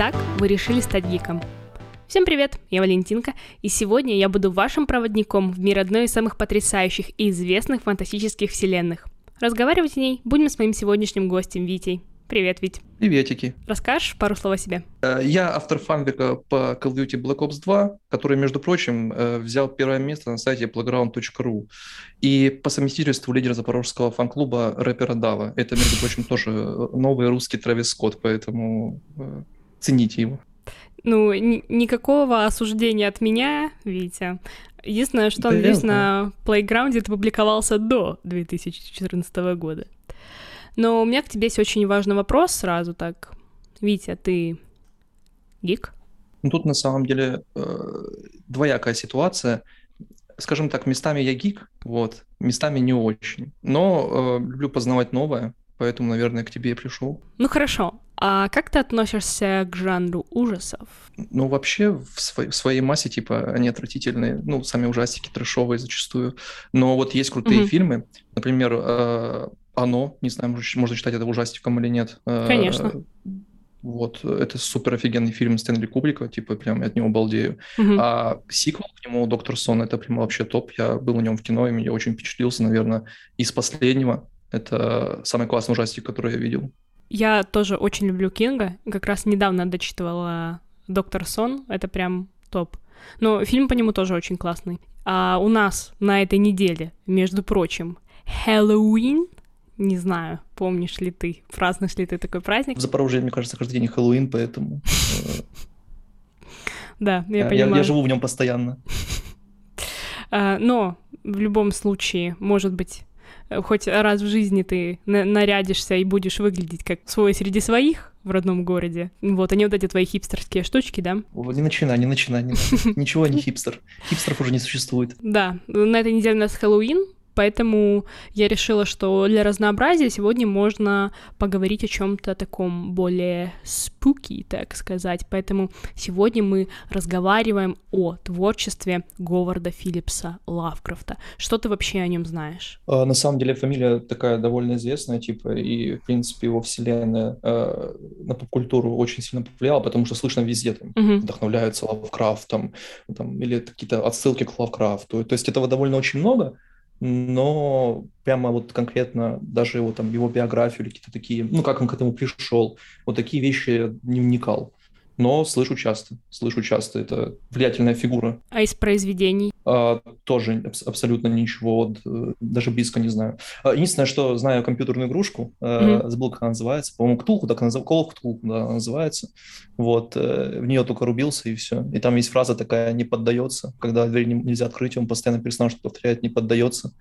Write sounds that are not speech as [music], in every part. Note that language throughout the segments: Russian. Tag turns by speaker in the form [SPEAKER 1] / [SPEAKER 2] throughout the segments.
[SPEAKER 1] Итак, вы решили стать гиком. Всем привет, я Валентинка, и сегодня я буду вашим проводником в мир одной из самых потрясающих и известных фантастических вселенных. Разговаривать о ней будем с моим сегодняшним гостем Витей. Привет, Вить.
[SPEAKER 2] Приветики.
[SPEAKER 1] Расскажешь пару слов о себе?
[SPEAKER 2] Э, я автор фанбика по Call of Duty Black Ops 2, который, между прочим, э, взял первое место на сайте playground.ru. И по совместительству лидер запорожского фан-клуба рэпера Дава. Это, между прочим, тоже новый русский Трэвис Скотт, поэтому э, цените его.
[SPEAKER 1] Ну, ни- никакого осуждения от меня, Витя. Единственное, что,
[SPEAKER 2] Да,
[SPEAKER 1] надеюсь,
[SPEAKER 2] да.
[SPEAKER 1] на Playground это публиковался до 2014 года. Но у меня к тебе есть очень важный вопрос сразу так. Витя, ты гик?
[SPEAKER 2] Ну, тут на самом деле э, двоякая ситуация. Скажем так, местами я гик, вот, местами не очень. Но э, люблю познавать новое, поэтому, наверное, к тебе и пришел.
[SPEAKER 1] Ну хорошо. А как ты относишься к жанру ужасов?
[SPEAKER 2] Ну, вообще, в, сво- в своей массе, типа, они отвратительные. Ну, сами ужастики трэшовые зачастую. Но вот есть крутые
[SPEAKER 1] Мгм.
[SPEAKER 2] фильмы. Например, э, «Оно». Не знаю, можно считать это ужастиком или нет. Э,
[SPEAKER 1] Конечно.
[SPEAKER 2] Вот, это супер офигенный фильм Стэнли Кубрика, типа, прям я от него балдею.
[SPEAKER 1] Мгм.
[SPEAKER 2] А сиквел к нему «Доктор Сон» — это прям вообще топ. Я был на нем в кино, и меня очень впечатлился, наверное, из последнего. Это самый классный ужастик, который я видел.
[SPEAKER 1] Я тоже очень люблю Кинга. Как раз недавно дочитывала Доктор Сон. Это прям топ. Но фильм по нему тоже очень классный. А у нас на этой неделе, между прочим, Хэллоуин. Не знаю, помнишь ли ты, празднуешь ли ты такой праздник?
[SPEAKER 2] В Запорожье, мне кажется, каждый день Хэллоуин, поэтому э,
[SPEAKER 1] Да, я понимаю.
[SPEAKER 2] я живу в нем постоянно.
[SPEAKER 1] А, но в любом случае, может быть, хоть раз в жизни ты на- нарядишься и будешь выглядеть как свой среди своих в родном городе. Вот, они вот эти твои хипстерские штучки, да?
[SPEAKER 2] Вот Не начинай, не начинай. не. Ничего не хипстер. Хипстеров уже не существует.
[SPEAKER 1] Да, на этой неделе у нас Хэллоуин, поэтому я решила, что для разнообразия сегодня можно поговорить о чем-то таком более спуки, так сказать. Поэтому сегодня мы разговариваем о творчестве Говарда Филлипса Лавкрафта. Что ты вообще о нем знаешь?
[SPEAKER 2] А, На самом деле фамилия такая довольно известная, типа, и, в принципе, его вселенная э, на поп-культуру очень сильно повлияла, потому что слышно везде, там,
[SPEAKER 1] Мгм.
[SPEAKER 2] вдохновляются Лавкрафтом, там, или какие-то отсылки к Лавкрафту. То есть этого довольно очень много, но прямо вот конкретно даже его там его биографию или какие-то такие, ну как он к этому пришел, вот такие вещи не вникал. Но слышу часто, слышу часто, это влиятельная фигура.
[SPEAKER 1] А из произведений?
[SPEAKER 2] А, тоже абс- абсолютно ничего, э, даже близко не знаю. А, Единственное, что знаю компьютерную игрушку, э,
[SPEAKER 1] Мгм.
[SPEAKER 2] забыл, как она называется, по-моему, Ктулху, так называется, Call of Cthulhu, да, она называется. Вот, э, в нее только рубился и все. И там есть фраза такая «не поддается», когда дверь не- нельзя открыть, он постоянно персонаж повторяет «не поддается».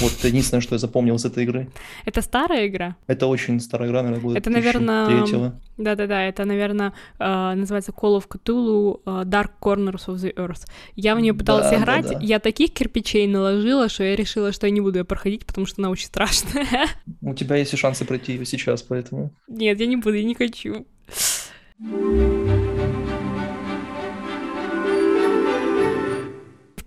[SPEAKER 2] Вот единственное, что я запомнил из этой игры.
[SPEAKER 1] Это старая игра?
[SPEAKER 2] Это очень старая игра, наверное, года
[SPEAKER 1] Это, наверно,
[SPEAKER 2] 2003-го.
[SPEAKER 1] Да-да-да, это, наверное, э, называется Call of Cthulhu э, Dark Corners of the Earth. Я в нее пыталась
[SPEAKER 2] Да, да,
[SPEAKER 1] играть,
[SPEAKER 2] да.
[SPEAKER 1] я таких кирпичей наложила, что я решила, что я не буду ее проходить, потому что она очень страшная. [laughs]
[SPEAKER 2] У тебя есть и шансы пройти ее сейчас, поэтому...
[SPEAKER 1] Нет, я не буду, я не хочу.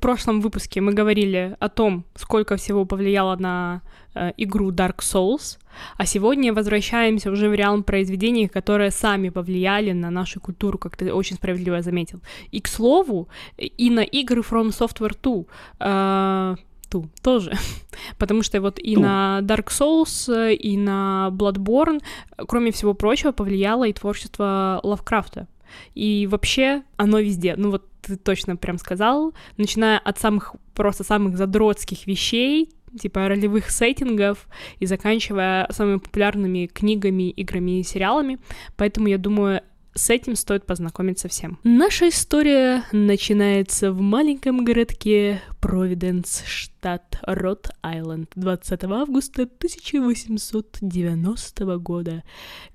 [SPEAKER 1] Прошлом выпуске мы говорили о том, сколько всего повлияло на э, игру Dark Souls, а сегодня возвращаемся уже в реалм произведений, которые сами повлияли на нашу культуру, как ты очень справедливо заметил. И, к слову, и на игры From Software 2, э, ту, тоже. [laughs] Потому что вот и
[SPEAKER 2] Ту.
[SPEAKER 1] на Dark Souls, э, и на Bloodborne, кроме всего прочего, повлияло и творчество Лавкрафта. И вообще оно везде. Ну вот ты точно прям сказал, начиная от самых просто самых задротских вещей, типа ролевых сеттингов, и заканчивая самыми популярными книгами, играми и сериалами. Поэтому я думаю, с этим стоит познакомиться всем. Наша история начинается в маленьком городке Провиденс, штат Рот-Айленд, 20 августа 1890 года,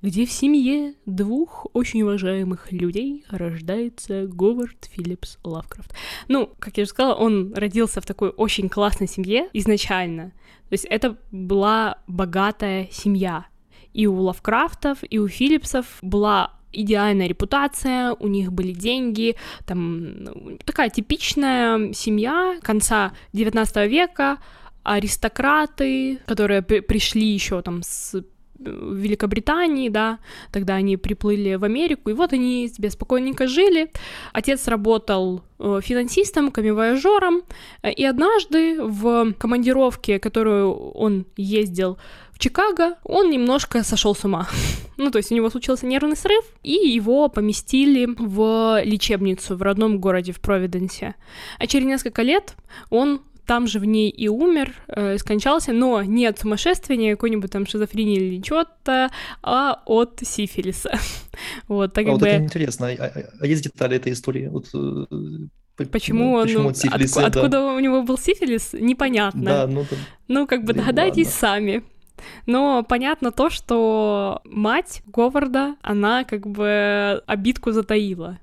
[SPEAKER 1] где в семье двух очень уважаемых людей рождается Говард Филлипс Лавкрафт. Ну, как я уже сказала, он родился в такой очень классной семье изначально. То есть это была богатая семья. И у Лавкрафтов, и у Филлипсов была идеальная репутация, у них были деньги, там такая типичная семья конца 19 века, аристократы, которые при- пришли еще там с в Великобритании, да, тогда они приплыли в Америку, и вот они себе спокойненько жили. Отец работал э, финансистом, камевояжером, и однажды в командировке, которую он ездил Чикаго, он немножко сошел с ума. [laughs] Ну, то есть у него случился нервный срыв, и его поместили в лечебницу в родном городе, в Провиденсе. А через несколько лет он там же в ней и умер, э, скончался, но не от сумасшествия, не какой-нибудь там шизофрении или чего-то, а от сифилиса. [laughs] вот, так
[SPEAKER 2] а
[SPEAKER 1] как
[SPEAKER 2] вот
[SPEAKER 1] бы...
[SPEAKER 2] это интересно, а, а, а есть детали этой истории? Вот,
[SPEAKER 1] э, Почему, он, почему от сифилиса, от, да. откуда у него был сифилис, непонятно.
[SPEAKER 2] Да, ну, да.
[SPEAKER 1] ну как бы догадайтесь ладно. сами. Но понятно то, что мать Говарда, она как бы обидку затаила.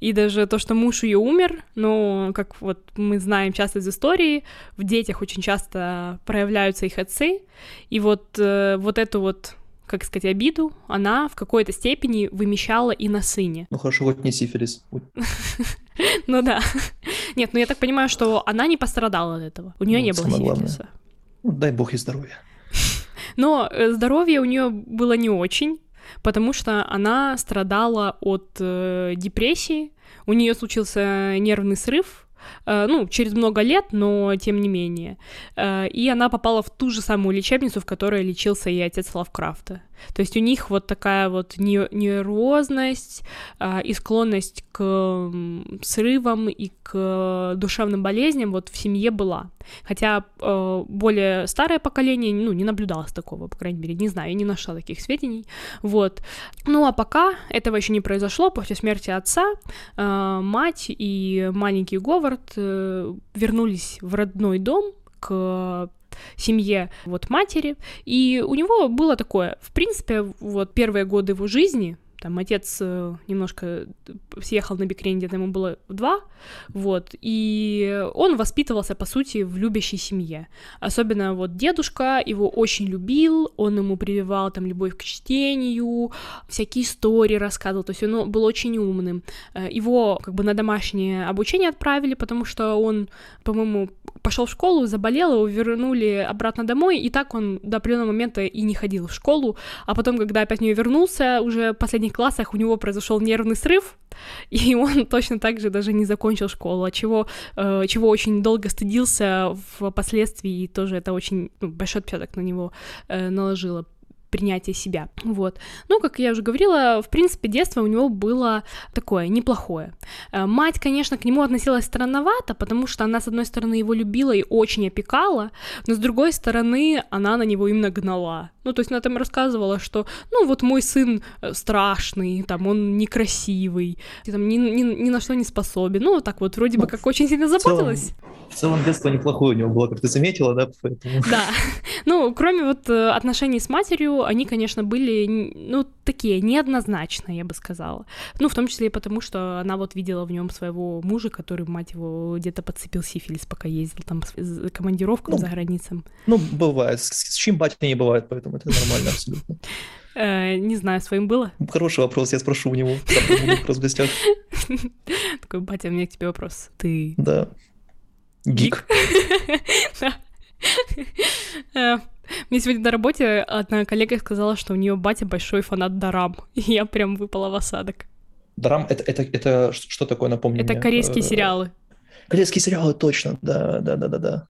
[SPEAKER 1] И даже то, что муж ее умер, ну, как вот мы знаем часто из истории, в детях очень часто проявляются их отцы, и вот, э, вот эту вот как сказать, обиду она в какой-то степени вымещала и на сыне.
[SPEAKER 2] Ну хорошо, вот не сифилис. [laughs]
[SPEAKER 1] Ну да. Нет, ну я так понимаю, что она не пострадала от этого. У нее не было сифилиса.
[SPEAKER 2] Ну, дай бог ей здоровья.
[SPEAKER 1] Но э, здоровье у нее было не очень, потому что она страдала от э, депрессии, у нее случился нервный срыв, э, ну, через много лет, но тем не менее. Э, и она попала в ту же самую лечебницу, в которой лечился и отец Лавкрафта. То есть у них вот такая вот нервозность а, и склонность к срывам и к душевным болезням вот в семье была. Хотя э, более старое поколение, ну, не наблюдалось такого, по крайней мере, не знаю, я не нашла таких сведений, вот. Ну, а пока этого еще не произошло, после смерти отца э, мать и маленький Говард э, вернулись в родной дом к семье вот матери, и у него было такое, в принципе, вот первые годы его жизни, там отец э, немножко съехал на бикрень, где-то ему было два, вот, и он воспитывался, по сути, в любящей семье. Особенно вот дедушка его очень любил, он ему прививал там любовь к чтению, всякие истории рассказывал, то есть он был очень умным. Э, его как бы на домашнее обучение отправили, потому что он, по-моему, пошел в школу, заболел, его вернули обратно домой, и так он до определенного момента и не ходил в школу, а потом, когда опять в нее вернулся, уже последний последних классах у него произошел нервный срыв, [laughs] и он точно так же даже не закончил школу, от чего, э, чего очень долго стыдился впоследствии, и тоже это очень ну, большой отпечаток на него э, наложило принятие себя. Вот. Ну, как я уже говорила, в принципе, детство у него было такое неплохое. Э, мать, конечно, к нему относилась странновато, потому что она, с одной стороны, его любила и очень опекала, но с другой стороны, она на него именно гнала. Ну, то есть она там рассказывала, что, ну, вот мой сын э, страшный, там, он некрасивый, там, ни, ни, ни на что не способен. Ну, так вот, вроде бы, как очень сильно заботилась.
[SPEAKER 2] В целом детство неплохое у него было, как ты заметила, да? Поэтому...
[SPEAKER 1] Да. Ну, кроме вот э, отношений с матерью, они, конечно, были, ну, такие, неоднозначные, я бы сказала. Ну, в том числе и потому, что она вот видела в нем своего мужа, который, мать его, где-то подцепил сифилис, пока ездил там с командировкам ну, за границей.
[SPEAKER 2] Ну, бывает. С, с чем батя не бывает, поэтому это нормально абсолютно.
[SPEAKER 1] Э, не знаю, своим было?
[SPEAKER 2] Хороший вопрос, я спрошу у него. Там в гостях. [laughs]
[SPEAKER 1] Такой, батя, у меня к тебе вопрос. Ты...
[SPEAKER 2] Да. Гик. [laughs]
[SPEAKER 1] Э, мне сегодня на работе одна коллега сказала, что у нее батя большой фанат Дарам, [laughs] и я прям выпала в осадок.
[SPEAKER 2] Дарам это, это, это что такое, напомню
[SPEAKER 1] Это
[SPEAKER 2] мне?
[SPEAKER 1] корейские э, сериалы.
[SPEAKER 2] Корейские сериалы, точно, да, да, да, да, да.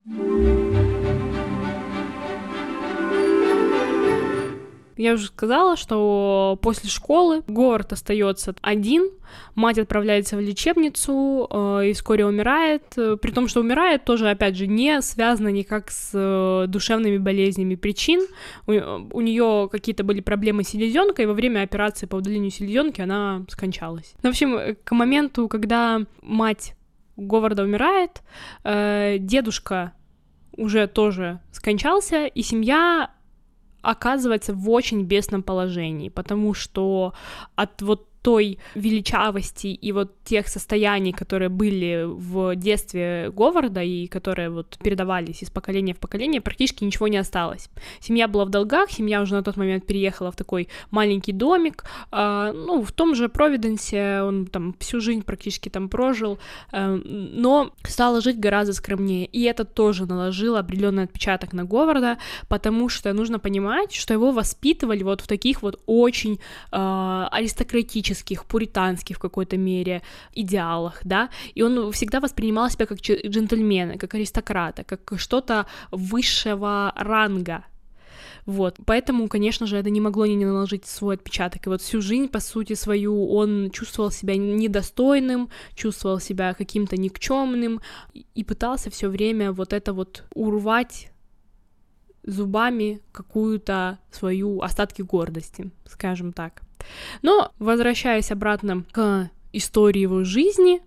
[SPEAKER 1] Я уже сказала, что после школы Говард остается один, мать отправляется в лечебницу э, и вскоре умирает, э, при том, что умирает тоже, опять же, не связано никак с э, душевными болезнями причин. У, у нее какие-то были проблемы с селезенкой, и во время операции по удалению селезенки она скончалась. Ну, в общем, к моменту, когда мать Говарда умирает, э, дедушка уже тоже скончался, и семья оказывается в очень бедном положении, потому что от вот той величавости и вот тех состояний, которые были в детстве Говарда и которые вот передавались из поколения в поколение, практически ничего не осталось. Семья была в долгах, семья уже на тот момент переехала в такой маленький домик, э, ну, в том же Провиденсе он там всю жизнь практически там прожил, э, но стала жить гораздо скромнее, и это тоже наложило определенный отпечаток на Говарда, потому что нужно понимать, что его воспитывали вот в таких вот очень э, аристократических, пуританских в какой-то мере идеалах, да, и он всегда воспринимал себя как джентльмена, как аристократа, как что-то высшего ранга, вот, поэтому, конечно же, это не могло не наложить свой отпечаток. И вот всю жизнь, по сути, свою он чувствовал себя недостойным, чувствовал себя каким-то никчемным и пытался все время вот это вот урвать зубами какую-то свою остатки гордости, скажем так. Но возвращаясь обратно к истории его жизни,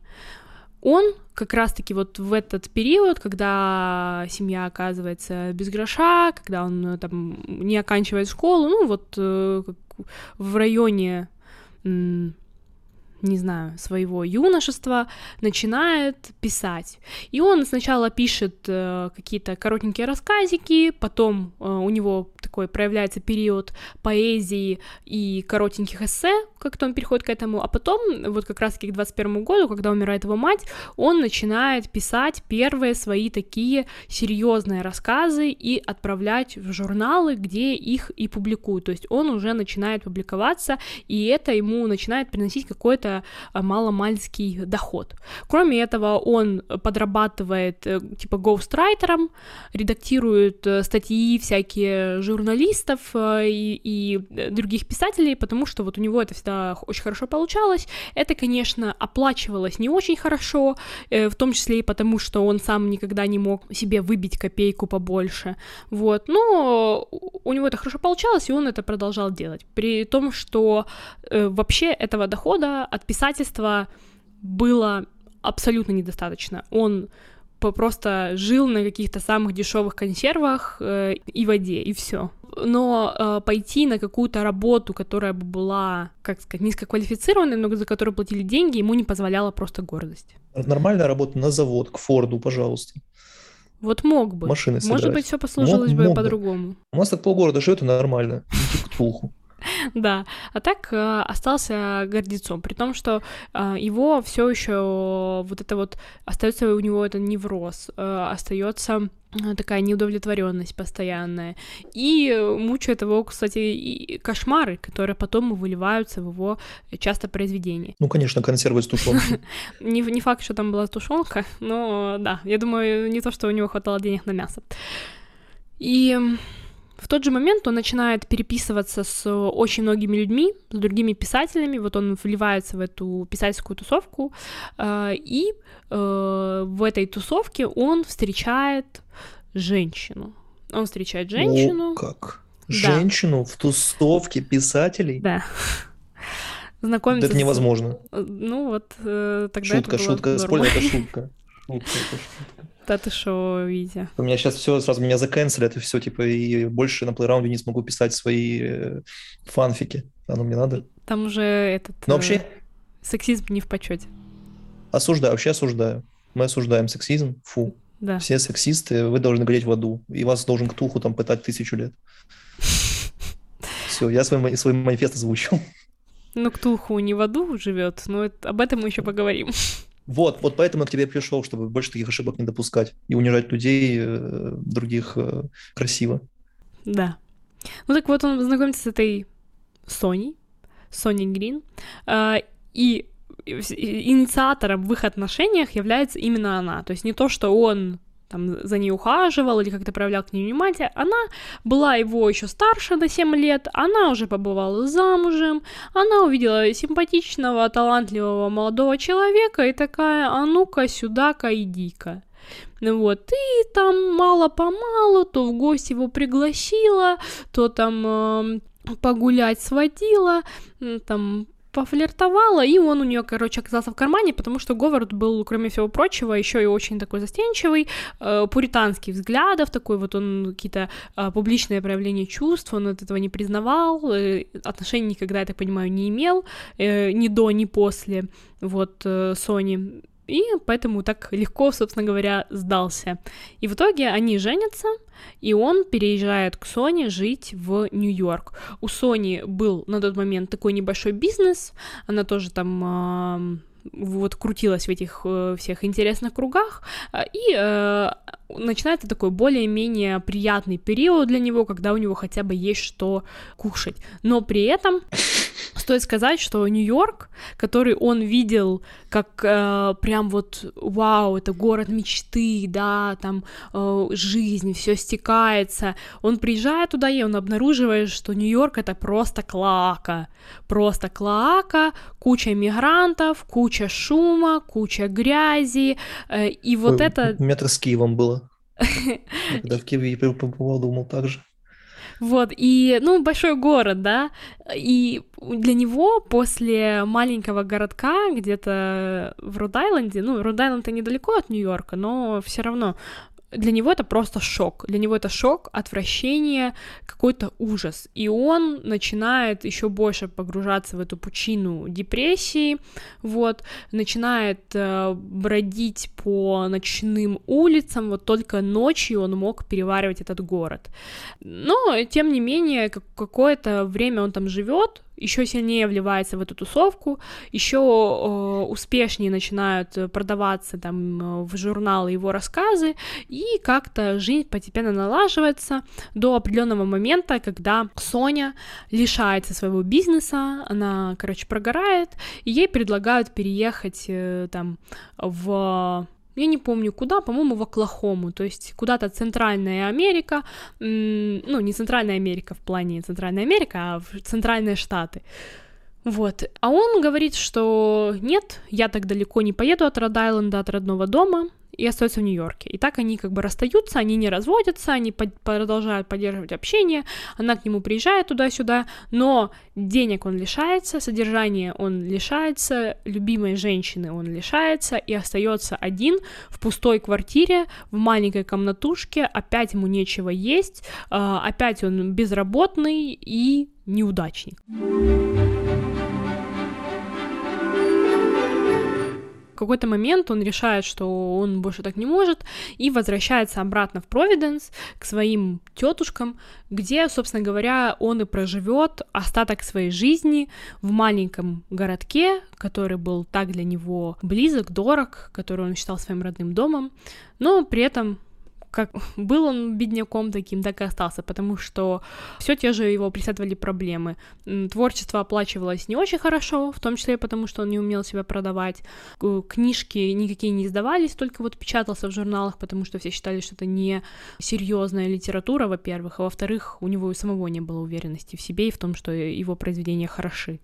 [SPEAKER 1] он как раз-таки вот в этот период, когда семья оказывается без гроша, когда он э, там не оканчивает школу, ну вот э, в районе не знаю, своего юношества, начинает писать. И он сначала пишет э, какие-то коротенькие рассказики, потом э, у него такой проявляется период поэзии и коротеньких эссе, как-то он переходит к этому, а потом, вот как раз-таки к 21 году, когда умирает его мать, он начинает писать первые свои такие серьезные рассказы и отправлять в журналы, где их и публикуют. То есть он уже начинает публиковаться, и это ему начинает приносить какое-то Э, маломальский доход. Кроме этого, он подрабатывает э, типа гоустрайтером, редактирует э, статьи всякие журналистов и, и других писателей, потому что вот у него это всегда очень хорошо получалось. Это, конечно, оплачивалось не очень хорошо, в том числе и потому, что он сам никогда не мог себе выбить копейку побольше. Вот, но у него это хорошо получалось, и он это продолжал делать. При том, что э, вообще этого дохода от писательства было абсолютно недостаточно. Он просто жил на каких-то самых дешевых консервах э, и воде, и все. Но э, пойти на какую-то работу, которая бы была, как сказать, низкоквалифицированной, но за которую платили деньги, ему не позволяла просто гордость.
[SPEAKER 2] Нормальная работа на завод, к Форду, пожалуйста.
[SPEAKER 1] Вот мог бы.
[SPEAKER 2] Машины собирать.
[SPEAKER 1] Может быть, все послужилось мог, бы по-другому.
[SPEAKER 2] У нас так полгорода живет и нормально. Иди к Тулху. [laughs]
[SPEAKER 1] Да, а так э, остался гордецом, при том, что э, его все еще вот это вот остается у него это невроз, э, остается такая неудовлетворенность постоянная. И мучают его, кстати, и кошмары, которые потом выливаются в его часто произведения.
[SPEAKER 2] Ну, конечно, консервы с тушенкой. [laughs]
[SPEAKER 1] не, не факт, что там была тушенка, но да, я думаю, не то, что у него хватало денег на мясо. И в тот же момент он начинает переписываться с очень многими людьми, с другими писателями, вот он вливается в эту писательскую тусовку, э, и э, в этой тусовке он встречает женщину. Он встречает женщину.
[SPEAKER 2] О, как? Женщину да. в тусовке писателей?
[SPEAKER 1] Да. Знакомиться.
[SPEAKER 2] это невозможно.
[SPEAKER 1] С... Ну вот э, тогда
[SPEAKER 2] шутка,
[SPEAKER 1] это
[SPEAKER 2] шутка, спойлер, это шутка. [laughs] Шутка, это
[SPEAKER 1] шутка. Да ты шо, Витя?
[SPEAKER 2] У меня сейчас все сразу меня заканцелят, и все, типа, и больше на плейраунде не смогу писать свои э, фанфики. Оно мне надо.
[SPEAKER 1] Там уже этот...
[SPEAKER 2] Но вообще... Э,
[SPEAKER 1] сексизм не в почете.
[SPEAKER 2] Осуждаю, вообще осуждаю. Мы осуждаем сексизм, фу.
[SPEAKER 1] Да.
[SPEAKER 2] Все сексисты, вы должны гореть в аду, и вас должен к туху там пытать тысячу лет. Все, я свой, свой манифест озвучил.
[SPEAKER 1] Ну, Ктулху не в аду живет, но это, об этом мы еще поговорим.
[SPEAKER 2] Вот, вот поэтому я к тебе пришел, чтобы больше таких ошибок не допускать и унижать людей э, других э, красиво.
[SPEAKER 1] Да. Ну так вот он знакомится с этой Соней, Соней Грин, э, и инициатором в их отношениях является именно она. То есть не то, что он там за ней ухаживал или как-то проявлял к ней внимание, она была его еще старше на 7 лет, она уже побывала замужем, она увидела симпатичного, талантливого молодого человека и такая, а ну-ка сюда-ка иди-ка. Вот, и там мало-помалу, то в гости его пригласила, то там э, погулять сводила, там пофлиртовала, и он у нее, короче, оказался в кармане, потому что Говард был, кроме всего прочего, еще и очень такой застенчивый, э, пуританский взглядов, такой вот он какие-то э, публичные проявления чувств, он от этого не признавал, э, отношений никогда, я так понимаю, не имел, э, ни до, ни после, вот, э, Сони. И поэтому так легко, собственно говоря, сдался. И в итоге они женятся, и он переезжает к Соне жить в Нью-Йорк. У Сони был на тот момент такой небольшой бизнес, она тоже там вот крутилась в этих э, всех интересных кругах, и э, начинается такой более-менее приятный период для него, когда у него хотя бы есть что кушать. Но при этом [laughs] Стоит сказать, что Нью-Йорк, который он видел как э, прям вот вау, это город мечты, да, там э, жизнь, все стекается. Он приезжает туда и он обнаруживает, что Нью-Йорк это просто клака, просто клака, куча мигрантов, куча шума, куча грязи, э, и вот Ой, это...
[SPEAKER 2] Метр с Киевом было. [laughs] Когда в Киеве побывал, думал так же.
[SPEAKER 1] Вот, и, ну, большой город, да, и для него после маленького городка где-то в Род-Айленде, ну, Род-Айленд недалеко от Нью-Йорка, но все равно для него это просто шок. Для него это шок, отвращение, какой-то ужас. И он начинает еще больше погружаться в эту пучину депрессии, вот, начинает э, бродить по ночным улицам, вот только ночью он мог переваривать этот город. Но, тем не менее, какое-то время он там живет, еще сильнее вливается в эту тусовку, еще э, успешнее начинают продаваться там э, в журналы его рассказы, и как-то жизнь постепенно налаживается до определенного момента, когда Соня лишается своего бизнеса, она, короче, прогорает, и ей предлагают переехать э, там в я не помню куда, по-моему, в Оклахому, то есть куда-то Центральная Америка, ну, не Центральная Америка в плане Центральная Америка, а в Центральные Штаты. Вот. А он говорит, что нет, я так далеко не поеду от Род-Айленда, от родного дома, и остается в Нью-Йорке. И так они как бы расстаются, они не разводятся, они под, продолжают поддерживать общение, она к нему приезжает туда-сюда, но денег он лишается, содержания он лишается, любимой женщины он лишается и остается один в пустой квартире, в маленькой комнатушке, опять ему нечего есть, а, опять он безработный и неудачник. Какой-то момент он решает, что он больше так не может, и возвращается обратно в Провиденс к своим тетушкам, где, собственно говоря, он и проживет остаток своей жизни в маленьком городке, который был так для него близок, дорог, который он считал своим родным домом, но при этом как [laughs] был он бедняком таким, так и остался, потому что все те же его преследовали проблемы. Творчество оплачивалось не очень хорошо, в том числе потому, что он не умел себя продавать. Книжки никакие не издавались, только вот печатался в журналах, потому что все считали, что это не серьезная литература, во-первых, а во-вторых, у него и самого не было уверенности в себе и в том, что его произведения хороши.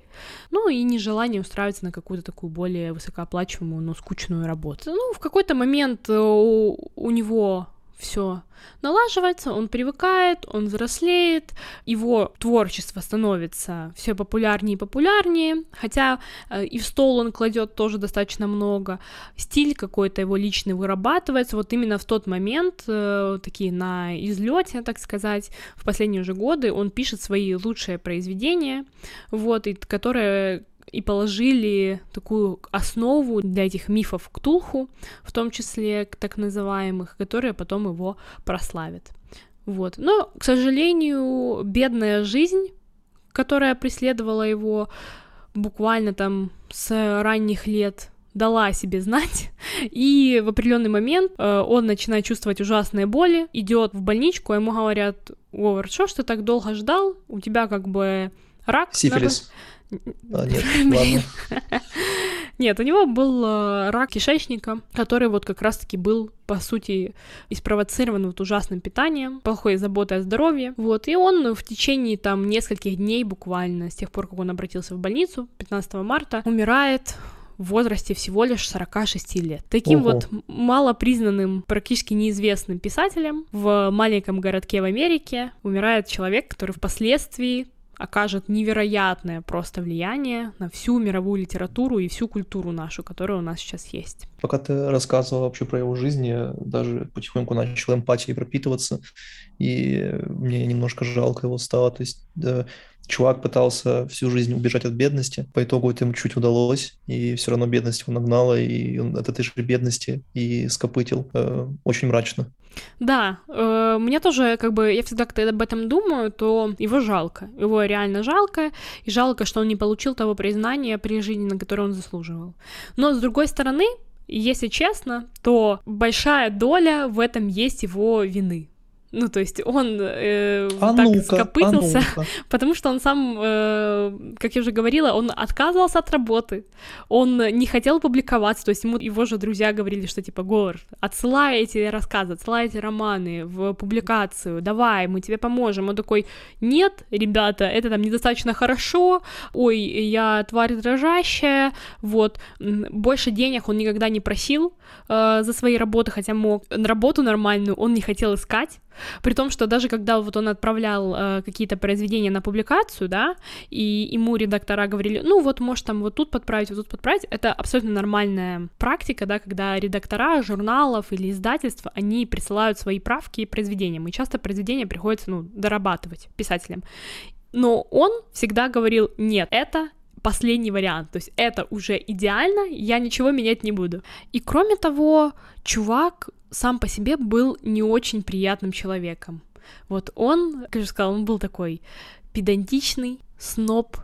[SPEAKER 1] Ну и нежелание устраиваться на какую-то такую более высокооплачиваемую, но скучную работу. Ну, в какой-то момент у, у него все налаживается, он привыкает, он взрослеет, его творчество становится все популярнее и популярнее, хотя э, и в стол он кладет тоже достаточно много, стиль какой-то его личный вырабатывается, вот именно в тот момент, э, такие на излете, так сказать, в последние же годы он пишет свои лучшие произведения, вот, и которые и положили такую основу для этих мифов Ктулху, в том числе так называемых, которые потом его прославят. Вот. Но, к сожалению, бедная жизнь, которая преследовала его буквально там с ранних лет, дала о себе знать, и в определенный момент э, он начинает чувствовать ужасные боли, идет в больничку, а ему говорят, Говард, что ж ты так долго ждал, у тебя как бы рак.
[SPEAKER 2] Сифилис. А, [laughs] нет, ладно.
[SPEAKER 1] Нет, у него был э, рак кишечника, который вот как раз-таки был, по сути, испровоцирован вот ужасным питанием, плохой заботой о здоровье, вот, и он в течение там нескольких дней буквально, с тех пор, как он обратился в больницу, 15 марта, умирает в возрасте всего лишь 46 лет. Таким Ого. вот малопризнанным, практически неизвестным писателем в маленьком городке в Америке умирает человек, который впоследствии окажет невероятное просто влияние на всю мировую литературу и всю культуру нашу, которая у нас сейчас есть.
[SPEAKER 2] Пока ты рассказывал вообще про его жизнь, я даже потихоньку начал эмпатией пропитываться, и мне немножко жалко его стало. То есть да, чувак пытался всю жизнь убежать от бедности, по итогу это ему чуть удалось, и все равно бедность его нагнала, и он от этой же бедности и скопытил. Э, очень мрачно.
[SPEAKER 1] Да, э, мне тоже, как бы, я всегда, когда об этом думаю, то его жалко. Его реально жалко, и жалко, что он не получил того признания при жизни, на которое он заслуживал. Но, с другой стороны, если честно, то большая доля в этом есть его вины. Ну, то есть он э, а так ну скопытился, а [laughs] потому что он сам, э, как я уже говорила, он отказывался от работы, он не хотел публиковаться, то есть ему его же друзья говорили, что типа, Гор, отсылай эти рассказы, отсылай эти романы в публикацию, давай, мы тебе поможем. Он такой, нет, ребята, это там недостаточно хорошо, ой, я тварь дрожащая, вот, больше денег он никогда не просил э, за свои работы, хотя мог. Работу нормальную он не хотел искать, при том, что даже когда вот он отправлял э, какие-то произведения на публикацию, да, и ему редактора говорили, ну вот, может, там вот тут подправить, вот тут подправить, это абсолютно нормальная практика, да, когда редактора журналов или издательств, они присылают свои правки и произведениям, и часто произведения приходится, ну, дорабатывать писателям. Но он всегда говорил, нет, это последний вариант, то есть это уже идеально, я ничего менять не буду. И кроме того, чувак сам по себе был не очень приятным человеком. Вот он, как я же сказала, он был такой педантичный, сноб,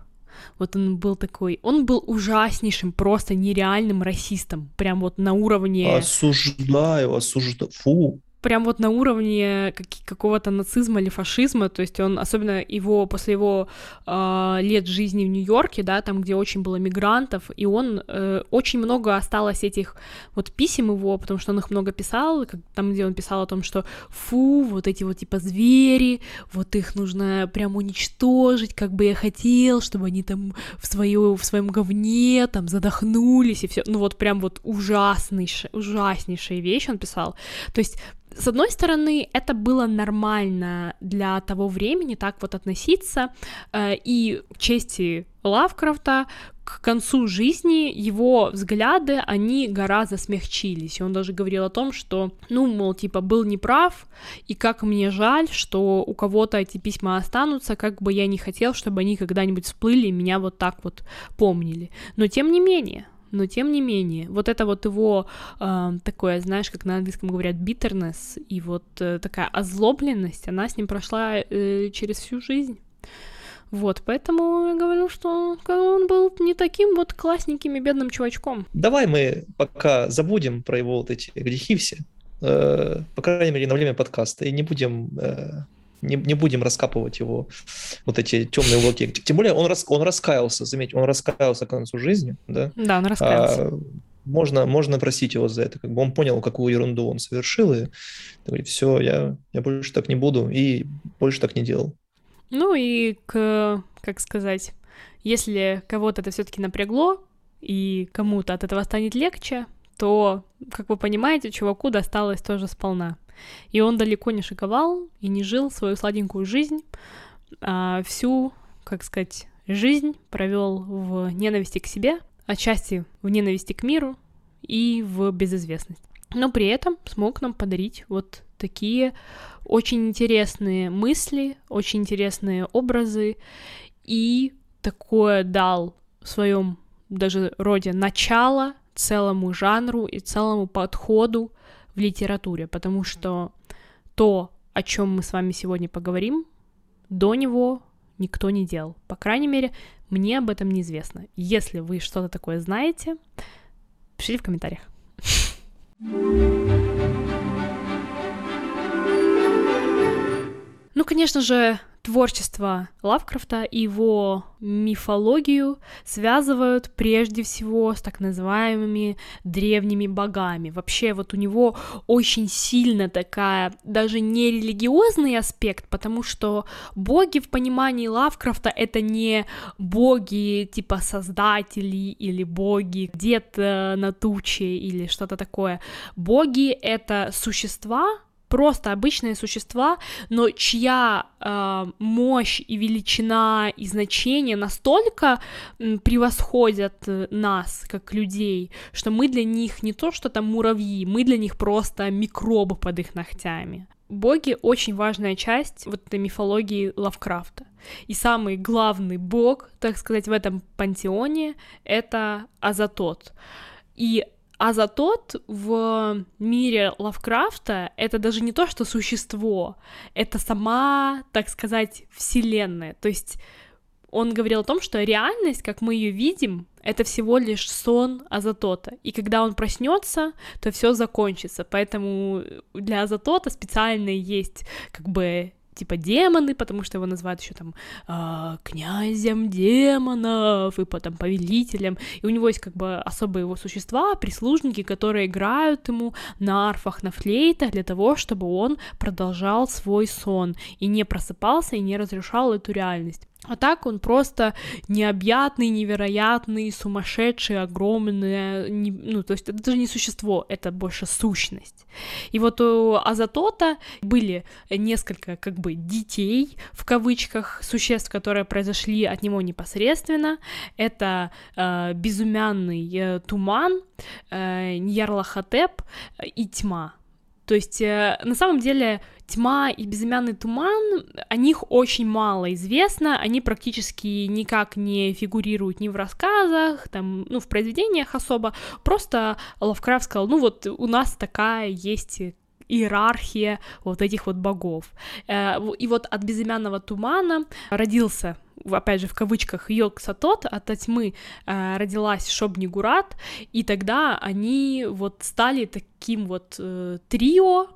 [SPEAKER 1] вот он был такой, он был ужаснейшим, просто нереальным расистом, прям вот на уровне...
[SPEAKER 2] Осуждаю, осуждаю, фу,
[SPEAKER 1] прям вот на уровне какого-то нацизма или фашизма, то есть он, особенно его, после его э, лет жизни в Нью-Йорке, да, там, где очень было мигрантов, и он, э, очень много осталось этих вот писем его, потому что он их много писал, как, там, где он писал о том, что фу, вот эти вот типа звери, вот их нужно прям уничтожить, как бы я хотел, чтобы они там в, свою, в своем говне там задохнулись и все, ну вот прям вот ужаснейшая, ужаснейшая вещь он писал, то есть с одной стороны, это было нормально для того времени так вот относиться, э, и в чести Лавкрафта к концу жизни его взгляды, они гораздо смягчились, и он даже говорил о том, что, ну, мол, типа, был неправ, и как мне жаль, что у кого-то эти письма останутся, как бы я не хотел, чтобы они когда-нибудь всплыли и меня вот так вот помнили. Но тем не менее, но тем не менее, вот это вот его э, такое, знаешь, как на английском говорят, bitterness, и вот э, такая озлобленность, она с ним прошла э, через всю жизнь. Вот, поэтому я говорю, что он был не таким вот классненьким и бедным чувачком.
[SPEAKER 2] Давай мы пока забудем про его вот эти грехи все, э, по крайней мере, на время подкаста, и не будем э, не, не будем раскапывать его вот эти темные уголки. Тем более он, рас, он раскаялся, заметь, он раскаялся к концу жизни, да?
[SPEAKER 1] Да, он раскаялся.
[SPEAKER 2] А, можно, можно просить его за это, как бы он понял, какую ерунду он совершил, и говорит, все, я, я больше так не буду, и больше так не делал.
[SPEAKER 1] Ну и к, как сказать, если кого-то это все-таки напрягло, и кому-то от этого станет легче, то, как вы понимаете, чуваку досталось тоже сполна. И он далеко не шиковал и не жил свою сладенькую жизнь, а всю, как сказать, жизнь провел в ненависти к себе, отчасти в ненависти к миру и в безызвестность. Но при этом смог нам подарить вот такие очень интересные мысли, очень интересные образы и такое дал в своем даже роде начало целому жанру и целому подходу в литературе, потому что то, о чем мы с вами сегодня поговорим, до него никто не делал. По крайней мере, мне об этом неизвестно. Если вы что-то такое знаете, пишите в комментариях. [laughs] Ну, конечно же, творчество Лавкрафта и его мифологию связывают прежде всего с так называемыми древними богами. Вообще вот у него очень сильно такая даже не религиозный аспект, потому что боги в понимании Лавкрафта это не боги типа создателей или боги где-то на туче или что-то такое. Боги это существа, просто обычные существа, но чья э, мощь и величина и значение настолько превосходят э, нас, как людей, что мы для них не то, что там муравьи, мы для них просто микробы под их ногтями. Боги очень важная часть вот этой мифологии Лавкрафта. И самый главный бог, так сказать, в этом пантеоне — это Азатот. И Азатот в мире Лавкрафта — это даже не то, что существо, это сама, так сказать, вселенная. То есть он говорил о том, что реальность, как мы ее видим, это всего лишь сон Азатота. И когда он проснется, то все закончится. Поэтому для Азатота специально есть как бы типа демоны, потому что его называют еще там э, князем демонов и потом повелителем, и у него есть как бы особые его существа, прислужники, которые играют ему на арфах, на флейтах для того, чтобы он продолжал свой сон и не просыпался и не разрушал эту реальность. А так он просто необъятный, невероятный, сумасшедший, огромный, не, ну, то есть это даже не существо, это больше сущность. И вот у Азатота были несколько, как бы, детей, в кавычках, существ, которые произошли от него непосредственно. Это э, безумянный э, Туман, э, Ньярлахотеп и Тьма. То есть, э, на самом деле, тьма и безымянный туман, о них очень мало известно, они практически никак не фигурируют ни в рассказах, там, ну, в произведениях особо, просто Лавкрафт сказал, ну, вот у нас такая есть иерархия вот этих вот богов. Э, и вот от безымянного тумана родился опять же, в кавычках, Йог-Сатот, от тьмы э, родилась Шобнигурат, и тогда они вот стали таким вот э, трио,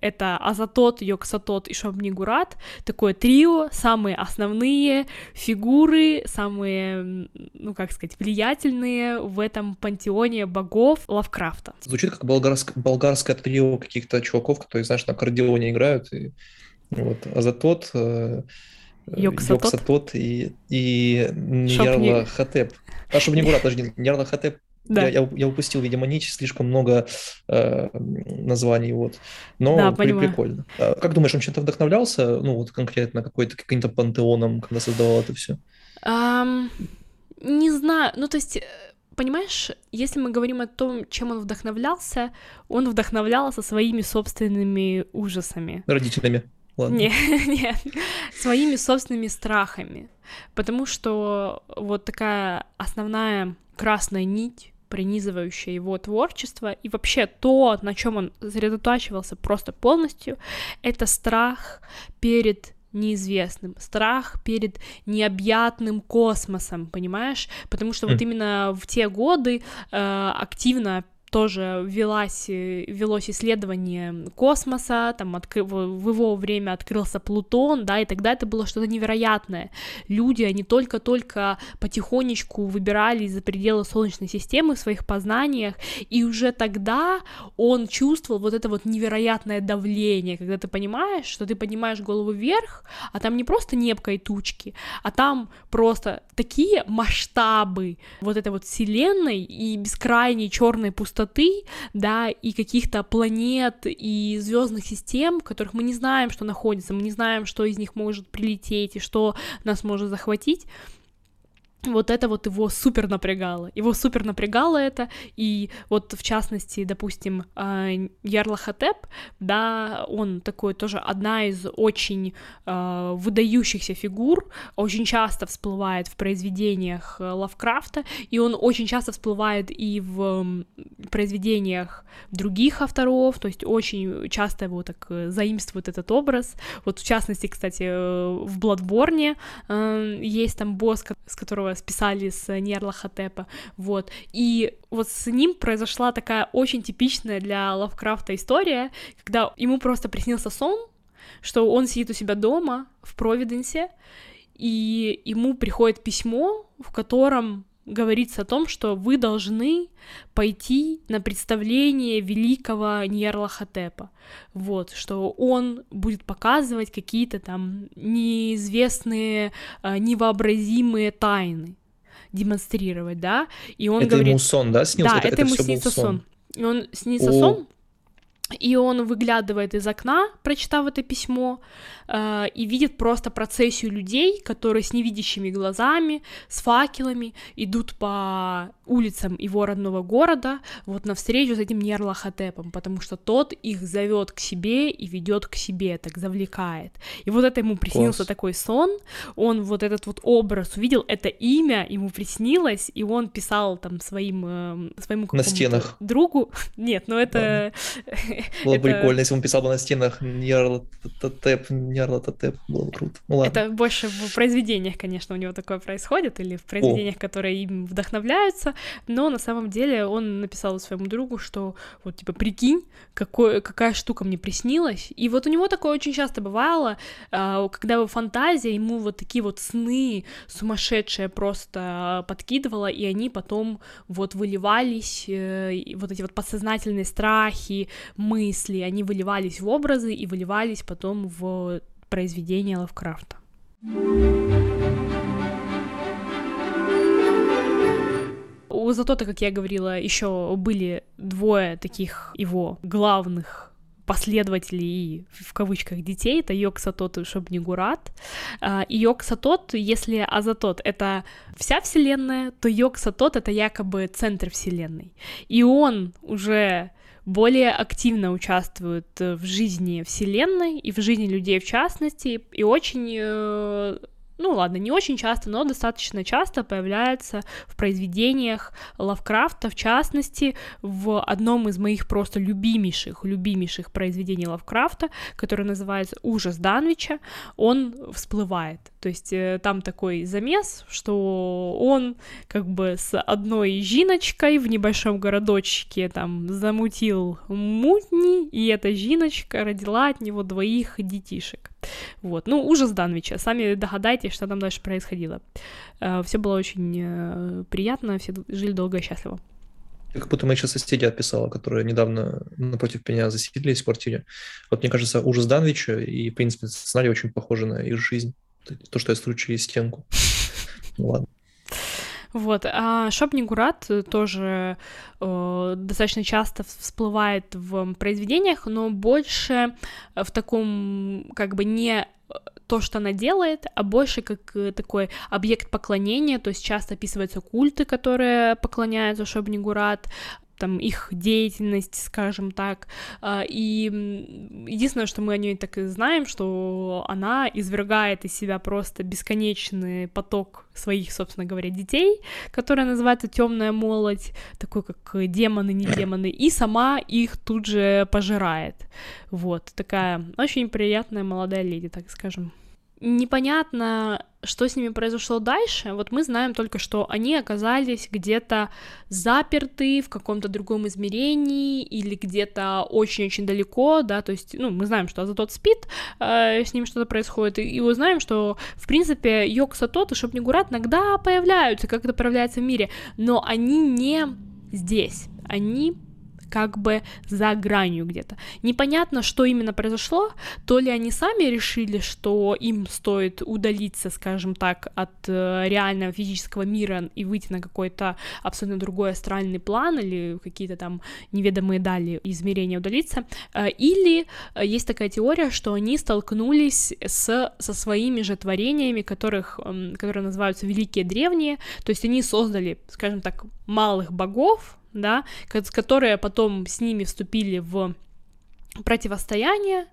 [SPEAKER 1] это Азатот, Йоксатот и Шобнигурат, такое трио, самые основные фигуры, самые, ну как сказать, влиятельные в этом пантеоне богов Лавкрафта.
[SPEAKER 2] Звучит как болгарск, болгарское трио каких-то чуваков, которые, знаешь, на аккордеоне играют, и вот Азатот, э,
[SPEAKER 1] Йоксатот,
[SPEAKER 2] Йоксатот и, и Ньярла Хатеп. А Шобнигурат, даже не Ньярла Хатеп да. Я, я, я упустил, видимо, нич, слишком много э, названий, вот. Но да, при, прикольно. А как думаешь, он чем-то вдохновлялся, ну, вот конкретно какой-то каким-то пантеоном, когда создавал это все?
[SPEAKER 1] Um, не знаю, ну, то есть э, понимаешь, если мы говорим о том, чем он вдохновлялся, он вдохновлялся своими собственными ужасами.
[SPEAKER 2] Родителями. Ладно.
[SPEAKER 1] Нет, [laughs] нет, своими собственными страхами. Потому что вот такая основная красная нить пронизывающее его творчество, и вообще то, на чем он сосредотачивался просто полностью, это страх перед неизвестным, страх перед необъятным космосом, понимаешь? Потому что mm. вот именно в те годы э, активно тоже велась, э, велось исследование космоса, там откры, в его время открылся Плутон, да, и тогда это было что-то невероятное. Люди, они только-только потихонечку выбирались за пределы Солнечной системы в своих познаниях, и уже тогда он чувствовал вот это вот невероятное давление, когда ты понимаешь, что ты поднимаешь голову вверх, а там не просто небка и тучки, а там просто такие масштабы вот этой вот вселенной и бескрайней черной пустоты, пустоты, да, и каких-то планет и звездных систем, которых мы не знаем, что находится, мы не знаем, что из них может прилететь и что нас может захватить, вот это вот его супер напрягало. Его супер напрягало это, и вот в частности, допустим, а, Ярла Хатеп, да, он такой тоже одна из очень э, выдающихся фигур, очень часто всплывает в произведениях э, Лавкрафта, и он очень часто всплывает и в произведениях других авторов, то есть очень часто его так э, заимствует этот образ. Вот в частности, кстати, в Бладборне э, есть там босс, с которого списали с Нерлахотепа, вот, и вот с ним произошла такая очень типичная для Лавкрафта история, когда ему просто приснился сон, что он сидит у себя дома в Провиденсе, и ему приходит письмо, в котором говорится о том, что вы должны пойти на представление великого Ньерлахотепа. Вот, что он будет показывать какие-то там неизвестные, а, невообразимые тайны демонстрировать, да, и он
[SPEAKER 2] это
[SPEAKER 1] говорит...
[SPEAKER 2] ему сон, да, снился?
[SPEAKER 1] Да,
[SPEAKER 2] это,
[SPEAKER 1] это, это ему снится сон. сон. И он снится О. сон, и он выглядывает из окна, прочитав это письмо, э, и видит просто процессию людей, которые с невидящими глазами, с факелами идут по улицам его родного города, вот навстречу с этим Нерлахотепом, потому что тот их зовет к себе и ведет к себе, так завлекает. И вот это ему приснился Класс. такой сон, он вот этот вот образ увидел, это имя ему приснилось, и он писал там своим э, своему
[SPEAKER 2] на стенах
[SPEAKER 1] другу, [laughs] нет, но это [laughs]
[SPEAKER 2] было это... прикольно, если он писал бы на стенах Нерлатотеп, Нерлатотеп, было бы круто. Ну, ладно.
[SPEAKER 1] Это больше в произведениях, конечно, у него такое происходит, или в произведениях, О. которые им вдохновляются, но на самом деле он написал своему другу, что вот, типа, прикинь, какой, какая штука мне приснилась, и вот у него такое очень часто бывало, а, когда его фантазия ему вот такие вот сны сумасшедшие просто подкидывала, и они потом вот выливались, э, вот эти вот подсознательные страхи, мысли, они выливались в образы и выливались потом в произведения Лавкрафта. У Затота, как я говорила, еще были двое таких его главных последователей в кавычках детей, это Йоксатот и Шобнигурат. А, и Йоксатот, если Азатот — это вся Вселенная, то Йоксатот — это якобы центр Вселенной. И он уже более активно участвует в жизни Вселенной и в жизни людей в частности, и очень э, ну ладно, не очень часто, но достаточно часто появляется в произведениях Лавкрафта, в частности, в одном из моих просто любимейших, любимейших произведений Лавкрафта, которое называется «Ужас Данвича», он всплывает. То есть э, там такой замес, что он как бы с одной жиночкой в небольшом городочке там замутил мутни, и эта жиночка родила от него двоих детишек. Вот. Ну, ужас Данвича. Сами догадайтесь, что там дальше происходило. Э, все было очень э, приятно, все жили долго и счастливо.
[SPEAKER 2] Как будто мои сейчас соседи отписала, которые недавно напротив меня заселились в квартире. Вот мне кажется, ужас Данвича и, в принципе, сценарий очень похожи на их жизнь. То, что я стру через стенку. [laughs] Ну ладно.
[SPEAKER 1] Вот, а Шопни Гурат тоже э, достаточно часто всплывает в произведениях, но больше в таком, как бы, не то, что она делает, а больше как э, такой объект поклонения, то есть часто описываются культы, которые поклоняются Шобни Гурат, там их деятельность, скажем так. А, и единственное, что мы о ней так и знаем, что она извергает из себя просто бесконечный поток своих, собственно говоря, детей, которая называется темная молодь, такой как демоны, не демоны, и сама их тут же пожирает. Вот, такая очень приятная молодая леди, так скажем непонятно, что с ними произошло дальше. Вот мы знаем только, что они оказались где-то заперты в каком-то другом измерении или где-то очень-очень далеко, да, то есть, ну, мы знаем, что Азатот спит, э, с ним что-то происходит, и, и узнаем, что, в принципе, Йоксатот и Шопнигурат иногда появляются, как это проявляется в мире, но они не здесь, они как бы за гранью где-то. Непонятно, что именно произошло, то ли они сами решили, что им стоит удалиться, скажем так, от э, реального физического мира и выйти на какой-то абсолютно другой астральный план или какие-то там неведомые дали измерения удалиться, э, или э, есть такая теория, что они столкнулись с, со своими же творениями, которых, которые называются Великие Древние, то есть они создали, скажем так, малых богов, да, которые потом с ними вступили в противостояние,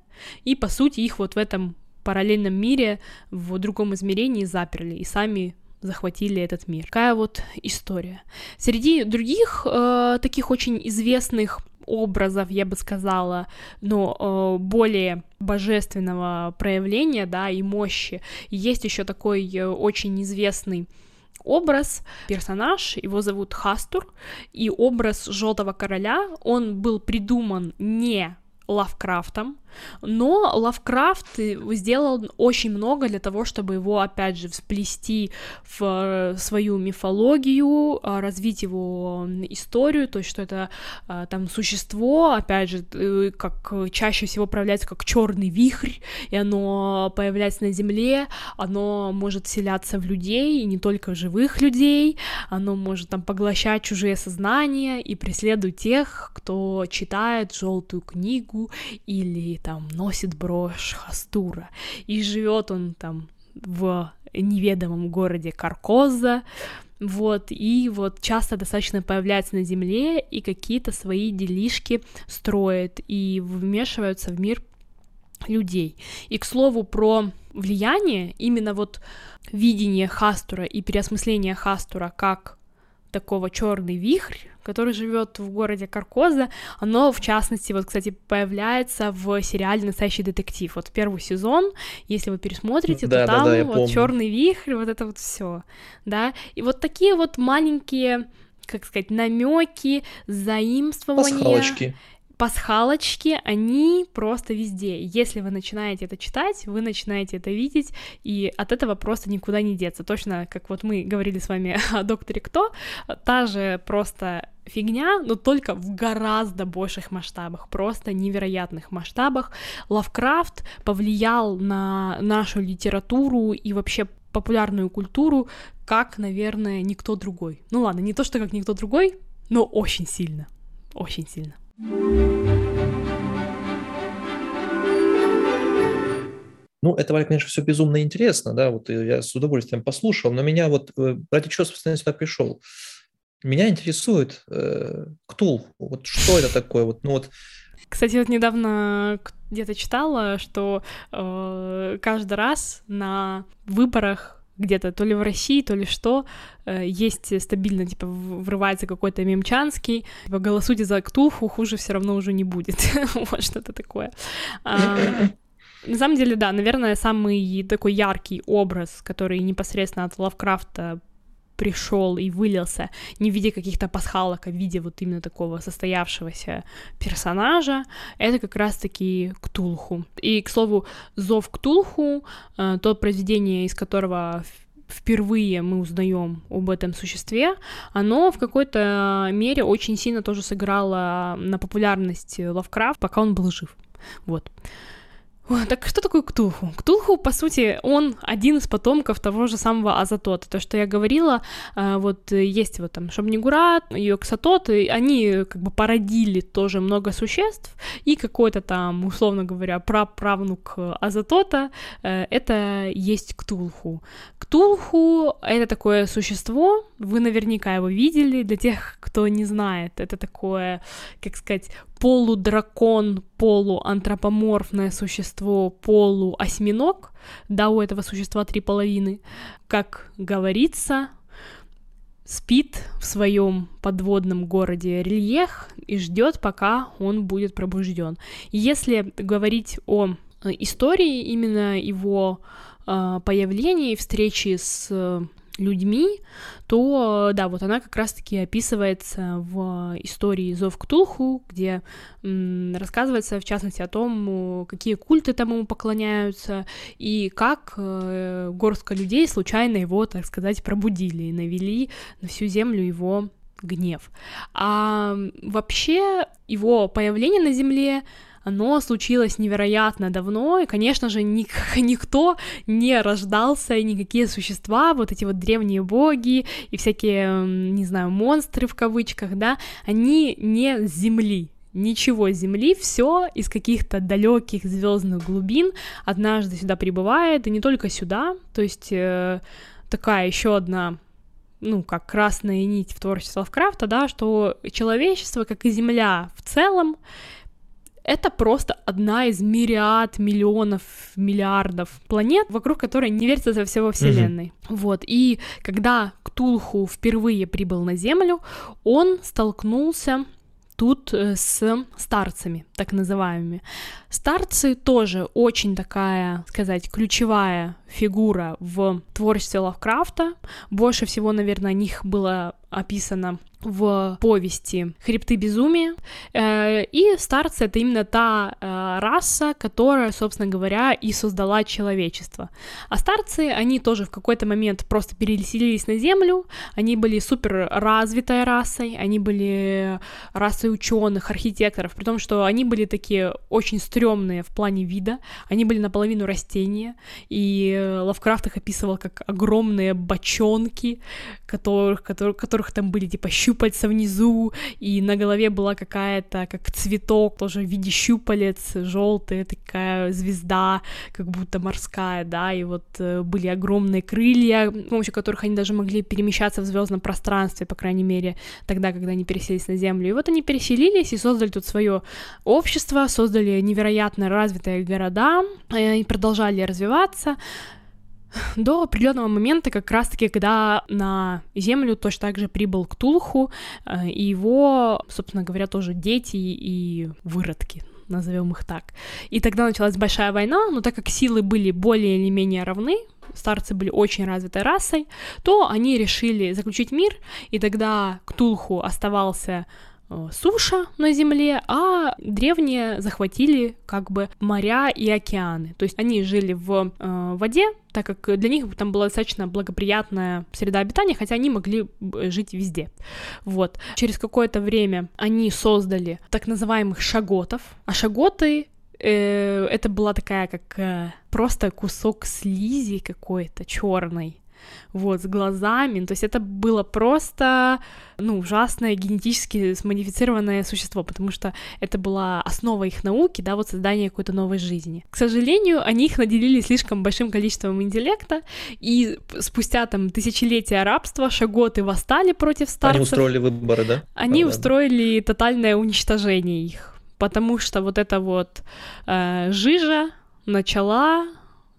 [SPEAKER 1] и, по сути, их вот в этом параллельном мире, в другом измерении заперли, и сами захватили этот мир. Такая вот история. Среди других э, таких очень известных образов, я бы сказала, но э, более божественного проявления, да, и мощи. Есть еще такой э, очень известный образ, персонаж, его зовут Хастур, и образ Желтого Короля, он был придуман не Лавкрафтом, Но Лавкрафт сделал очень много для того, чтобы его, опять же, всплести в свою мифологию, а, развить его историю, то есть что это а, там существо, опять же, э, как чаще всего проявляется как черный вихрь, и оно появляется на Земле, оно может селяться в людей, и не только в живых людей, оно может там поглощать чужие сознания и преследовать тех, кто читает желтую книгу или там носит брошь Хастура, и живет он там в неведомом городе Каркоза, вот, и вот часто достаточно появляется на Земле и какие-то свои делишки строит и вмешиваются в мир людей. И, к слову, про влияние, именно вот видение Хастура и переосмысление Хастура как такого черный вихрь, который живет в городе Каркоза, оно, в частности, вот, кстати, появляется в сериале «Настоящий детектив». Вот первый сезон, если вы пересмотрите, да, то там да, да, вот черный вихрь, вот это вот все, да, и вот такие вот маленькие как сказать, намеки, заимствования.
[SPEAKER 2] Пасхалочки
[SPEAKER 1] пасхалочки, они просто везде. Если вы начинаете это читать, вы начинаете это видеть, и от этого просто никуда не деться. Точно, как вот мы говорили с вами [laughs] о докторе Кто, та же просто фигня, но только в гораздо больших масштабах, просто невероятных масштабах. Лавкрафт повлиял на нашу литературу и вообще популярную культуру как, наверное, никто другой. Ну ладно, не то, что как никто другой, но очень сильно, очень сильно.
[SPEAKER 2] Ну, это, Валя, конечно, все безумно интересно, да, вот я с удовольствием послушал, но меня вот, э, ради чего, собственно, сюда пришел, меня интересует э, Ктул, вот что это такое, вот, ну вот...
[SPEAKER 1] Кстати, вот недавно где-то читала, что э, каждый раз на выборах где-то, то ли в России, то ли что, э, есть стабильно, типа, врывается какой-то мемчанский, типа, голосуйте за Ктулху, хуже все равно уже не будет, [laughs] вот что-то такое. А, на самом деле, да, наверное, самый такой яркий образ, который непосредственно от Лавкрафта пришел и вылился не в виде каких-то пасхалок, а в виде вот именно такого состоявшегося персонажа, это как раз-таки Ктулху. И, к слову, «Зов Ктулху», э, то произведение, из которого впервые мы узнаем об этом существе, оно в какой-то мере очень сильно тоже сыграло на популярность Лавкрафт, пока он был жив. Вот. Так что такое Ктулху? Ктулху, по сути, он один из потомков того же самого Азатота. То, что я говорила, а, вот есть вот там Шабнигурат, Йоксатот, и они как бы породили тоже много существ, и какой-то там, условно говоря, праправнук Азатота, э, это есть Ктулху. Ктулху — это такое существо, вы наверняка его видели, для тех, кто не знает, это такое, как сказать, полудракон, полуантропоморфное существо, полуосьминог, да, у этого существа три половины, как говорится, спит в своем подводном городе Рельех и ждет, пока он будет пробужден. Если говорить о э, истории именно его э, появления и встречи с людьми, то, да, вот она как раз-таки описывается в истории Зов Ктулху, где м, рассказывается, в частности, о том, какие культы там ему поклоняются, и как э, горстка людей случайно его, так сказать, пробудили и навели на всю землю его гнев. А вообще его появление на Земле оно случилось невероятно давно, и, конечно же, ник- [laughs] никто не рождался, и никакие существа, вот эти вот древние боги и всякие, не знаю, монстры в кавычках, да, они не с Земли, ничего Земли, все из каких-то далеких звездных глубин однажды сюда прибывает, и не только сюда, то есть э, такая еще одна ну, как красная нить в творчестве Лавкрафта, да, что человечество, как и Земля в целом, это просто одна из мириад, миллионов, миллиардов планет, вокруг которой не вертится за всего Вселенной. Mm-hmm. Вот, и когда Ктулху впервые прибыл на Землю, он столкнулся тут э, с старцами. Так называемыми. Старцы тоже очень такая, сказать, ключевая фигура в творчестве Лавкрафта. Больше всего, наверное, о них было описано в повести «Хребты безумия». Э, и старцы — это именно та э, раса, которая, собственно говоря, и создала человечество. А старцы, они тоже в какой-то момент просто переселились на Землю, они были супер развитой расой, они были расой ученых, архитекторов, при том, что они были такие очень стрёмные в плане вида, они были наполовину растения, и Лавкрафт их описывал как огромные бочонки, которых, которых, которых там были типа щупальца внизу, и на голове была какая-то, как цветок, тоже в виде щупалец, желтая такая звезда, как будто морская, да, и вот э, были огромные крылья, с помощью которых они даже могли перемещаться в звездном пространстве, по крайней мере, тогда, когда они переселились на Землю. И вот они переселились и создали тут свое общество, создали невероятно развитые города э, и продолжали развиваться до определенного момента, как раз-таки, когда на Землю точно так же прибыл Ктулху, э, и его, собственно говоря, тоже дети и выродки, назовем их так. И тогда началась большая война, но так как силы были более или менее равны, старцы были очень развитой расой, то они решили заключить мир, и тогда Ктулху оставался суша на Земле, а древние захватили как бы моря и океаны. То есть они жили в э, воде, так как для них там была достаточно благоприятная среда обитания, хотя они могли жить везде. Вот. Через какое-то время они создали так называемых шаготов, а шаготы э, это была такая как э, просто кусок слизи какой-то черной вот, с глазами, то есть это было просто, ну, ужасное генетически смодифицированное существо, потому что это была основа их науки, да, вот создание какой-то новой жизни. К сожалению, они их наделили слишком большим количеством интеллекта, и спустя там тысячелетия рабства шаготы восстали против старцев.
[SPEAKER 2] Они устроили выборы, да?
[SPEAKER 1] Они а, устроили да. тотальное уничтожение их, потому что вот эта вот э, жижа начала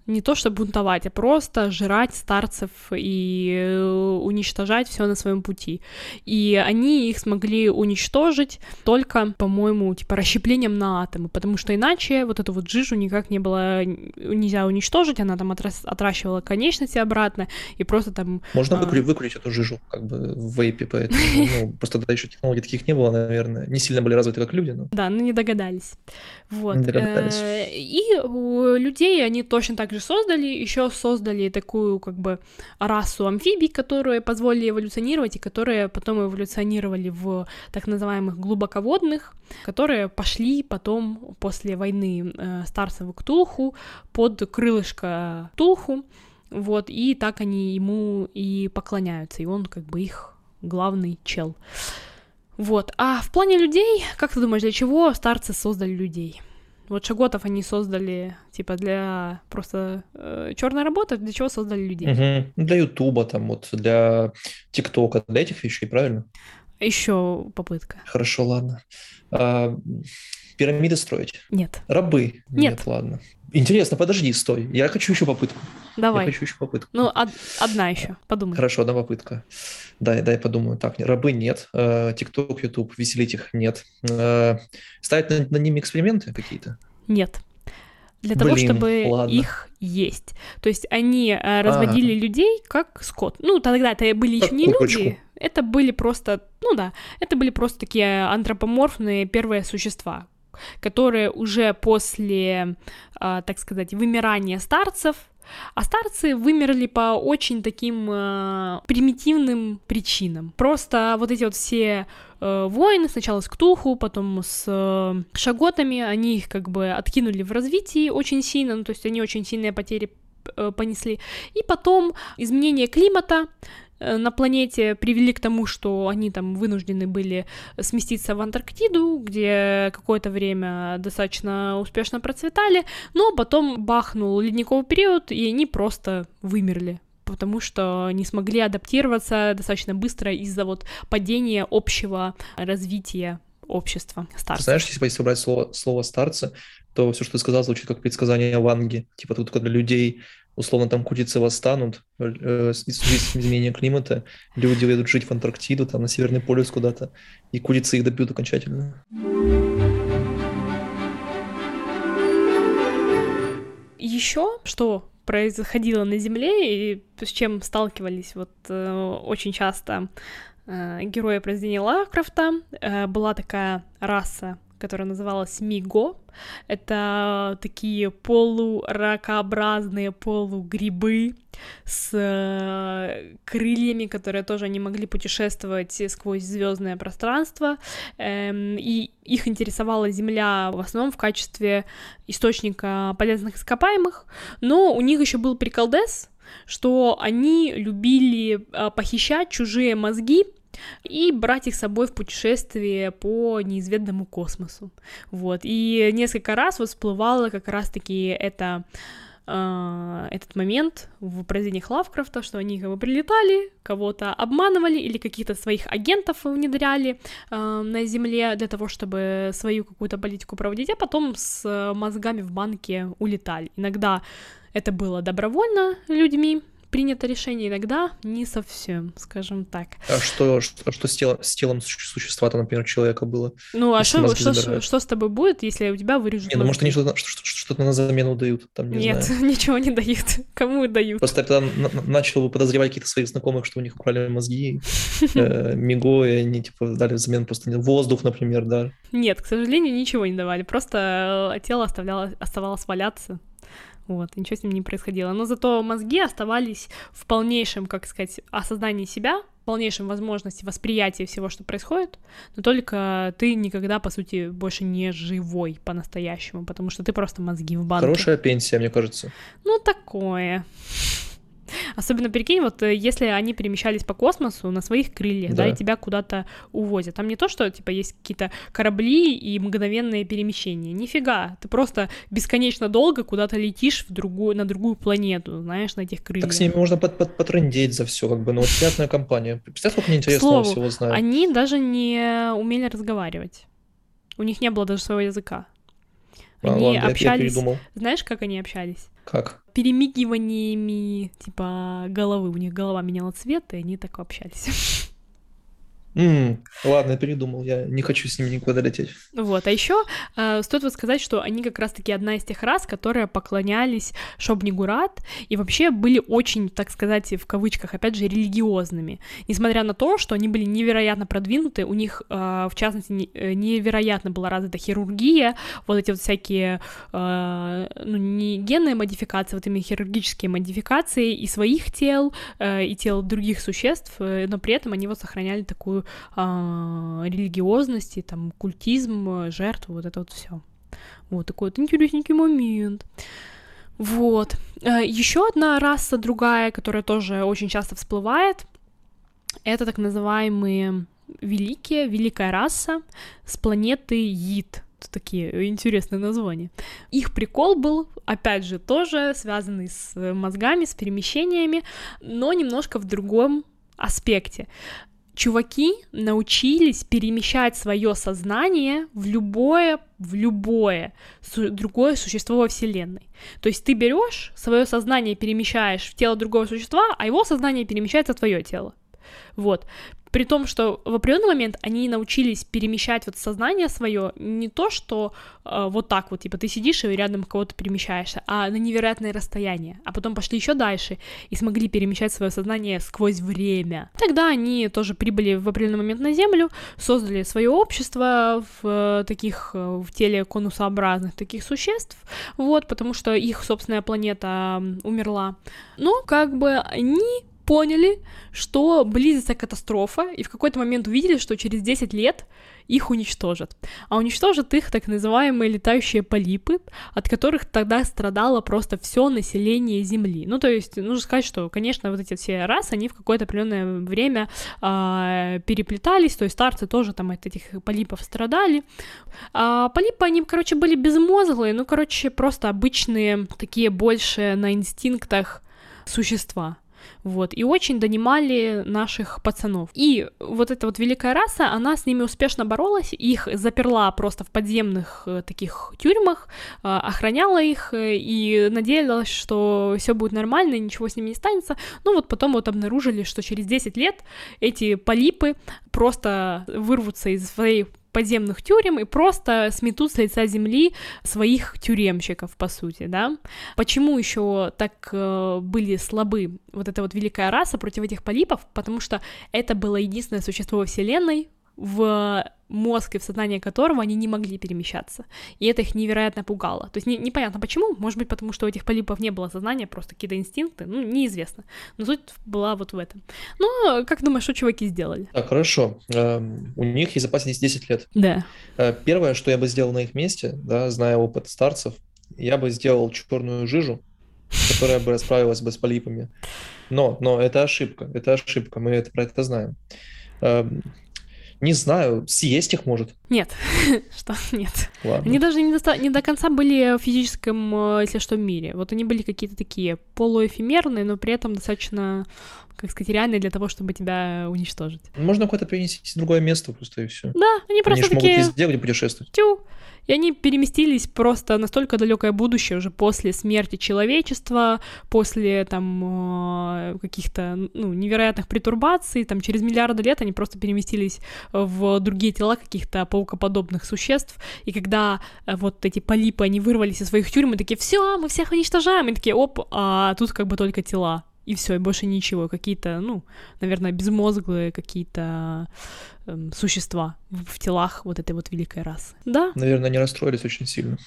[SPEAKER 1] не то чтобы бунтовать, а просто жрать старцев и э, уничтожать все на своем пути. И они их смогли уничтожить только, по-моему, типа расщеплением на атомы, потому что иначе вот эту вот жижу никак не было нельзя уничтожить, она там отрас, отращивала конечности обратно и просто там...
[SPEAKER 2] Можно а... выкурить, выкурить эту жижу как бы в вейпе, поэтому ну, [laughs] просто тогда еще технологий таких не было, наверное, не сильно были развиты, как люди. Но...
[SPEAKER 1] Да, ну не догадались. Вот.
[SPEAKER 2] Не догадались.
[SPEAKER 1] Э, и у людей они точно так же же создали, еще создали такую как бы расу амфибий, которые позволили эволюционировать и которые потом эволюционировали в так называемых глубоководных, которые пошли потом после войны э, Старцева Ктулху под крылышко Ктулху, вот, и так они ему и поклоняются, и он как бы их главный чел. Вот. А в плане людей, как ты думаешь, для чего старцы создали людей? Вот Шаготов они создали, типа, для просто э, черной работы, для чего создали людей?
[SPEAKER 2] Угу. Для Ютуба, там, вот, для ТикТока, для этих вещей, правильно?
[SPEAKER 1] Еще попытка.
[SPEAKER 2] Хорошо, ладно. А, пирамиды строить?
[SPEAKER 1] Нет.
[SPEAKER 2] Рабы?
[SPEAKER 1] Нет.
[SPEAKER 2] Нет, ладно. Интересно, подожди, стой. Я хочу еще попытку.
[SPEAKER 1] Давай.
[SPEAKER 2] Я хочу еще попытку.
[SPEAKER 1] Ну, од- одна еще, подумай.
[SPEAKER 2] Хорошо, одна попытка. Дай, дай подумаю. Так, рабы нет. Э, ТикТок, Ютуб, веселить их нет. Э, ставить на, на ними эксперименты какие-то?
[SPEAKER 1] Нет. Для Блин, того, чтобы ладно. их есть. То есть они э, разводили а людей как скот. Ну, тогда это были еще не курочку. люди, это были просто, ну да, это были просто такие антропоморфные первые существа, которые уже после, э, так сказать, вымирания старцев а старцы вымерли по очень таким э, примитивным причинам. Просто вот эти вот все э, войны, сначала с Ктуху, потом с э, Шаготами, они их как бы откинули в развитии очень сильно, ну, то есть они очень сильные потери э, понесли. И потом изменение климата, на планете привели к тому, что они там вынуждены были сместиться в Антарктиду, где какое-то время достаточно успешно процветали, но потом бахнул ледниковый период, и они просто вымерли потому что не смогли адаптироваться достаточно быстро из-за вот падения общего развития общества старцев.
[SPEAKER 2] Знаешь, если, убрать слово, слово старцы, то все, что ты сказал, звучит как предсказание Ванги. Типа тут, когда людей условно там курицы восстанут, э, изменение климата, люди уедут жить в Антарктиду, там на Северный полюс куда-то, и курицы их добьют окончательно.
[SPEAKER 1] Еще что происходило на Земле и с чем сталкивались вот э, очень часто э, герои произведения Лавкрафта, э, была такая раса которая называлась Миго. Это такие полуракообразные полугрибы с э, крыльями, которые тоже не могли путешествовать сквозь звездное пространство. Эм, и их интересовала Земля в основном в качестве источника полезных ископаемых. Но у них еще был приколдес, что они любили э, похищать чужие мозги и брать их с собой в путешествие по неизведанному космосу. Вот. И несколько раз вот всплывало как раз-таки это Uh, этот момент в произведениях Лавкрафта, что они как бы прилетали, кого-то обманывали или каких-то своих агентов внедряли uh, на Земле для того, чтобы свою какую-то политику проводить, а потом с мозгами в банке улетали. Иногда это было добровольно людьми, принято решение иногда не совсем, скажем так.
[SPEAKER 2] А что, что, что с, телом, с телом существа, там, например, человека было?
[SPEAKER 1] Ну, а что, что, что с тобой будет, если у тебя вырежут
[SPEAKER 2] Не, ну, может, они что-то, что-то на замену дают, там, не
[SPEAKER 1] Нет,
[SPEAKER 2] знаю. [laughs]
[SPEAKER 1] ничего не дают. [laughs] Кому дают?
[SPEAKER 2] Просто я тогда начал бы подозревать каких-то своих знакомых, что у них украли мозги, э, [laughs] миго, и они, типа, дали взамен просто воздух, например, да.
[SPEAKER 1] Нет, к сожалению, ничего не давали, просто э, тело оставляло, оставалось валяться вот, ничего с ним не происходило. Но зато мозги оставались в полнейшем, как сказать, осознании себя, в полнейшем возможности восприятия всего, что происходит, но только ты никогда, по сути, больше не живой по-настоящему, потому что ты просто мозги в банке.
[SPEAKER 2] Хорошая пенсия, мне кажется.
[SPEAKER 1] Ну, такое. Особенно, прикинь, вот э, если они перемещались по космосу на своих крыльях, да, да и тебя куда-то увозят. Там не то, что, типа, есть какие-то корабли и мгновенные перемещения. Нифига. Ты просто бесконечно долго куда-то летишь в другую, на другую планету, знаешь, на этих крыльях.
[SPEAKER 2] Так с ними можно под, под, потрындеть за все, как бы, ну, вот приятная компания. Представь, сколько неинтересного
[SPEAKER 1] Слову,
[SPEAKER 2] всего знают.
[SPEAKER 1] они даже не умели разговаривать. У них не было даже своего языка.
[SPEAKER 2] А,
[SPEAKER 1] Они
[SPEAKER 2] ладно, я- я
[SPEAKER 1] общались.
[SPEAKER 2] передумал.
[SPEAKER 1] Знаешь, как они общались?
[SPEAKER 2] Как?
[SPEAKER 1] Перемигиваниями, типа, головы. У них голова меняла цвет, и они так общались. [laughs]
[SPEAKER 2] М, ладно, я передумал, я не хочу с ними никуда лететь.
[SPEAKER 1] Вот, а еще э, стоит вот сказать, что они как раз-таки одна из тех рас, которые поклонялись Шобнигурат и вообще были очень, так сказать, в кавычках, опять же, религиозными. Несмотря на то, что они были невероятно продвинуты, у них, э, в частности, не- э, невероятно была развита хирургия, вот эти вот всякие, э, ну, не генные модификации, вот именно хирургические модификации и своих тел, э, и тел других существ, э, но при этом они вот сохраняли такую а, религиозности, там, культизм, э, жертву, вот это вот все. Вот такой вот интересненький момент. Вот. Еще одна раса другая, которая тоже очень часто всплывает, это так называемые великие, великая раса с планеты Йит. Такие интересные названия. Их прикол был, опять же, тоже связанный с мозгами, с перемещениями, но немножко в другом аспекте чуваки научились перемещать свое сознание в любое, в любое су- другое существо во Вселенной. То есть ты берешь свое сознание, перемещаешь в тело другого существа, а его сознание перемещается в твое тело. Вот. При том, что в определенный момент они научились перемещать вот сознание свое не то, что э, вот так вот, типа ты сидишь и рядом кого-то перемещаешься, а на невероятное расстояние. А потом пошли еще дальше и смогли перемещать свое сознание сквозь время. Тогда они тоже прибыли в определенный момент на Землю, создали свое общество в э, таких, э, в теле конусообразных таких существ, вот, потому что их собственная планета умерла. Но как бы они поняли, что близится катастрофа, и в какой-то момент увидели, что через 10 лет их уничтожат. А уничтожат их так называемые летающие полипы, от которых тогда страдало просто все население Земли. Ну, то есть, нужно сказать, что, конечно, вот эти все расы, они в какое-то определенное время а, переплетались, то есть старцы тоже там от этих полипов страдали. А, полипы, они, короче, были безмозглые, ну, короче, просто обычные, такие больше на инстинктах существа. Вот, и очень донимали наших пацанов. И вот эта вот великая раса, она с ними успешно боролась, их заперла просто в подземных э, таких тюрьмах, э, охраняла их э, и надеялась, что все будет нормально, ничего с ними не станется. Ну вот потом вот обнаружили, что через 10 лет эти полипы просто вырвутся из своей подземных тюрем и просто сметут с лица земли своих тюремщиков, по сути, да. Почему еще так э, были слабы вот эта вот великая раса против этих полипов? Потому что это было единственное существо во Вселенной, в мозг и в сознание которого они не могли перемещаться. И это их невероятно пугало. То есть не, непонятно почему, может быть, потому что у этих полипов не было сознания, просто какие-то инстинкты, ну, неизвестно. Но суть была вот в этом. Ну, как думаешь, что чуваки сделали?
[SPEAKER 2] Так, хорошо. Эм, у них есть запас 10 лет.
[SPEAKER 1] Да.
[SPEAKER 2] Э, первое, что я бы сделал на их месте, да, зная опыт старцев, я бы сделал черную жижу, которая бы расправилась бы с полипами. Но, но это ошибка, это ошибка, мы это, про это знаем. Не знаю, съесть их может.
[SPEAKER 1] Нет, [laughs] что нет.
[SPEAKER 2] Ладно.
[SPEAKER 1] Они даже не до, не до конца были в физическом, э, если что, мире. Вот они были какие-то такие полуэфемерные, но при этом достаточно, как сказать, реальные для того, чтобы тебя уничтожить.
[SPEAKER 2] Можно куда-то перенести в другое место просто и все.
[SPEAKER 1] Да, они
[SPEAKER 2] Они
[SPEAKER 1] просто
[SPEAKER 2] могут
[SPEAKER 1] такие...
[SPEAKER 2] везде где путешествовать.
[SPEAKER 1] Тю. И они переместились просто настолько далекое будущее уже после смерти человечества, после там э, каких-то ну, невероятных притурбаций, там через миллиарды лет они просто переместились в другие тела каких-то паукоподобных существ. И когда э, вот эти полипы, они вырвались из своих тюрем и такие, все, мы всех уничтожаем, и такие, оп, а тут как бы только тела. И все, и больше ничего. Какие-то, ну, наверное, безмозглые какие-то эм, существа в, в телах вот этой вот великой расы. Да,
[SPEAKER 2] Наверное, они расстроились очень сильно.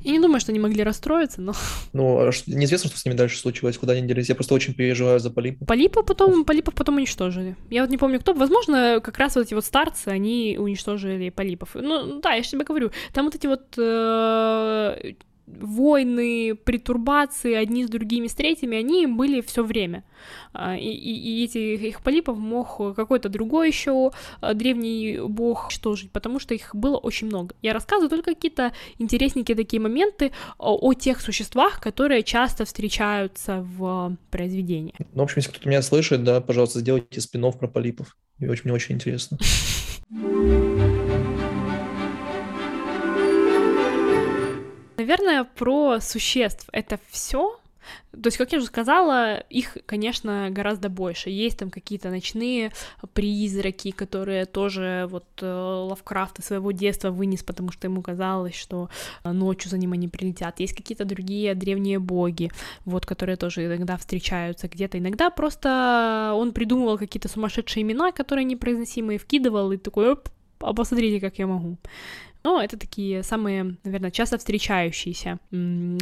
[SPEAKER 1] я не думаю, что они могли расстроиться, но [laughs]
[SPEAKER 2] Ну, а неизвестно, что с ними дальше случилось, куда они делись. Я просто очень переживаю за полипы.
[SPEAKER 1] полипы потом, полипов потом уничтожили. Я вот не помню кто. Возможно, как раз вот эти вот старцы, они уничтожили полипов. Ну, да, я же тебе говорю, там вот эти вот э, войны, притурбации одни с другими, с третьими, они были все время. А, И, и- и эти их полипов мог какой-то другой еще древний бог уничтожить, потому что их было очень много. Я рассказываю только какие-то интересненькие такие моменты о, о тех существах, которые часто встречаются в произведениях.
[SPEAKER 2] Ну, в общем, если кто-то меня слышит, да, пожалуйста, сделайте спин про полипов. И очень, мне очень интересно. [laughs]
[SPEAKER 1] Наверное, про существ это все. То есть, как я уже сказала, их, конечно, гораздо больше. Есть там какие-то ночные призраки, которые тоже вот э, Лавкрафт из своего детства вынес, потому что ему казалось, что э, ночью за ним они прилетят. Есть какие-то другие древние боги, вот, которые тоже иногда встречаются где-то. Иногда просто он придумывал какие-то сумасшедшие имена, которые непроизносимые, вкидывал и такой, оп, а посмотрите, как я могу. Но это такие самые, наверное, часто встречающиеся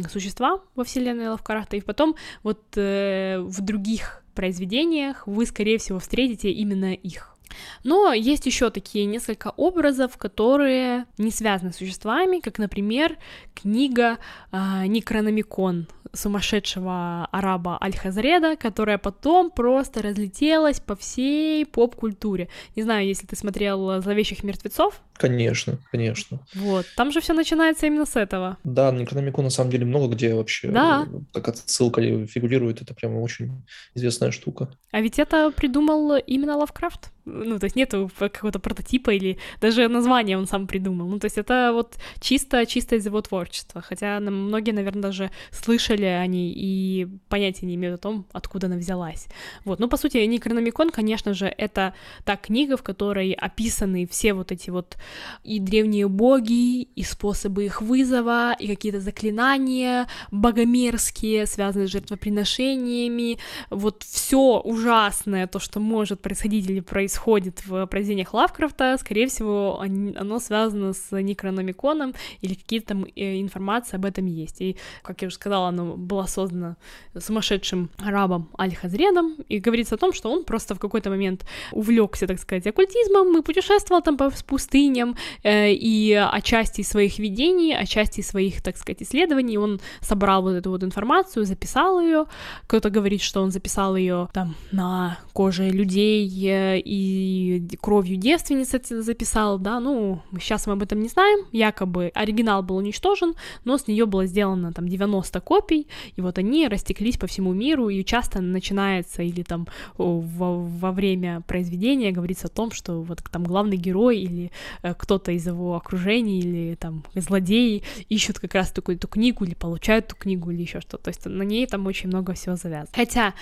[SPEAKER 1] существа во вселенной Лавкрафта. И потом вот э, в других произведениях вы, скорее всего, встретите именно их. Но есть еще такие несколько образов, которые не связаны с существами, как, например, книга э, Некрономикон сумасшедшего араба Аль-Хазреда, которая потом просто разлетелась по всей поп-культуре. Не знаю, если ты смотрел «Зловещих мертвецов»,
[SPEAKER 2] Конечно, конечно.
[SPEAKER 1] вот, там же все начинается именно с этого.
[SPEAKER 2] Да, на Некрономику на самом деле много где вообще
[SPEAKER 1] Да.
[SPEAKER 2] э, так отсылка фигурирует. Это прям очень известная штука.
[SPEAKER 1] А ведь это придумал именно Лавкрафт. Ну, то есть нету какого-то прототипа или даже название он сам придумал. Ну, то есть это вот чисто, чисто из его творчества. Хотя многие, наверное, даже слышали о ней и понятия не имеют о том, откуда она взялась. Вот. Ну, по сути, Некрономикон, конечно же, это та книга, в которой описаны все вот эти вот и древние боги, и способы их вызова, и какие-то заклинания богомерзкие, связанные с жертвоприношениями, вот все ужасное, то, что может происходить или происходит в произведениях Лавкрафта, скорее всего, он- оно связано с Некрономиконом, или какие-то там э, информация об этом есть. И, как я уже сказала, оно было создано сумасшедшим арабом Аль-Хазредом, и говорится о том, что он просто в какой-то момент увлекся, так сказать, оккультизмом и путешествовал там по пустыням, э, и о части своих видений, о части своих, так сказать, исследований он собрал вот эту вот информацию, записал ее. Кто-то говорит, что он записал ее там на коже людей э, и кровью девственниц это записал, да, ну, сейчас мы об этом не знаем, якобы оригинал был уничтожен, но с нее было сделано там 90 копий, и вот они растеклись по всему миру, и часто начинается или там во, во время произведения говорится о том, что вот там главный герой или э, кто-то из его окружения или там злодеи ищут как раз такую эту книгу или получают эту книгу или еще что-то. То есть на ней там очень много всего завязано. Хотя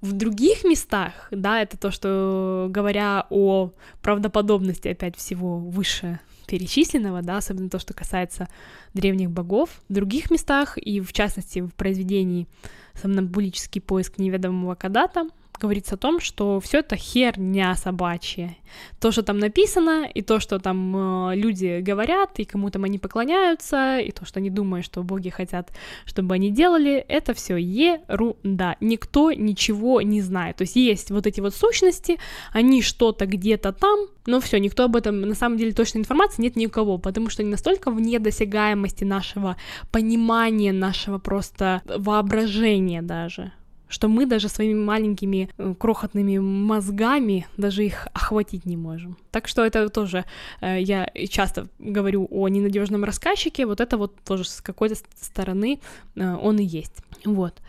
[SPEAKER 1] в других местах, да, это то, что говоря о правдоподобности опять всего выше перечисленного, да, особенно то, что касается древних богов. В других местах, и в частности в произведении «Сомнамбулический поиск неведомого Кадата», говорится о том, что все это херня собачья. То, что там написано, и то, что там э, люди говорят, и кому там они поклоняются, и то, что они думают, что боги хотят, чтобы они делали, это все ерунда. Никто ничего не знает. То есть есть вот эти вот сущности, они что-то где-то там, но все, никто об этом, на самом деле, точной информации нет никого, потому что они настолько вне досягаемости нашего понимания, нашего просто воображения даже что мы даже своими маленькими э, крохотными мозгами даже их охватить не можем. Так что это тоже э, я часто говорю о ненадежном рассказчике, вот это вот тоже с какой-то стороны э, он и есть. Вот.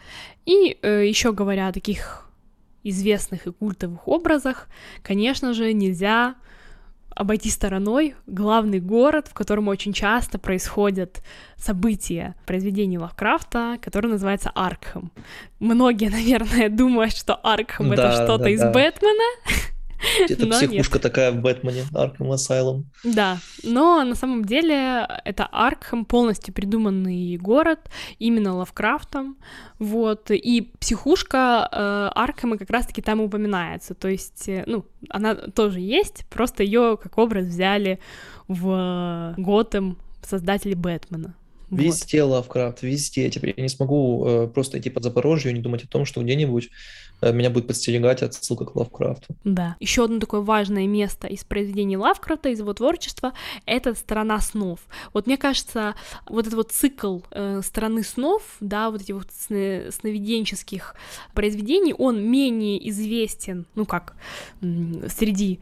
[SPEAKER 1] И еще говоря о таких известных и культовых образах, конечно же, нельзя обойти стороной главный город, в котором очень часто происходят события произведений Лавкрафта, который называется Аркхем. Многие, [laughs] наверное, думают, что Аркхем да, это что-то да, из да. Бэтмена.
[SPEAKER 2] Это [laughs] психушка нет. такая в Бэтмене, Аркхем Асайлум.
[SPEAKER 1] Да, но на самом деле это Аркхем, полностью придуманный город, именно Лавкрафтом, вот, и психушка э, Аркхема как раз-таки там упоминается, то есть, э, ну, она тоже есть, просто ее как образ взяли в Готэм создатели Бэтмена.
[SPEAKER 2] Везде вот. Лавкрафт, везде. Теперь я не смогу э, просто идти под Запорожье и не думать о том, что где-нибудь э, меня будет подстерегать отсылка к Лавкрафту.
[SPEAKER 1] Да. Еще одно такое важное место из произведений Лавкрафта, из его творчества, это «Страна снов». Вот мне кажется, вот этот вот цикл э, «Страны снов», да, вот этих вот сновиденческих произведений, он менее известен, ну как, среди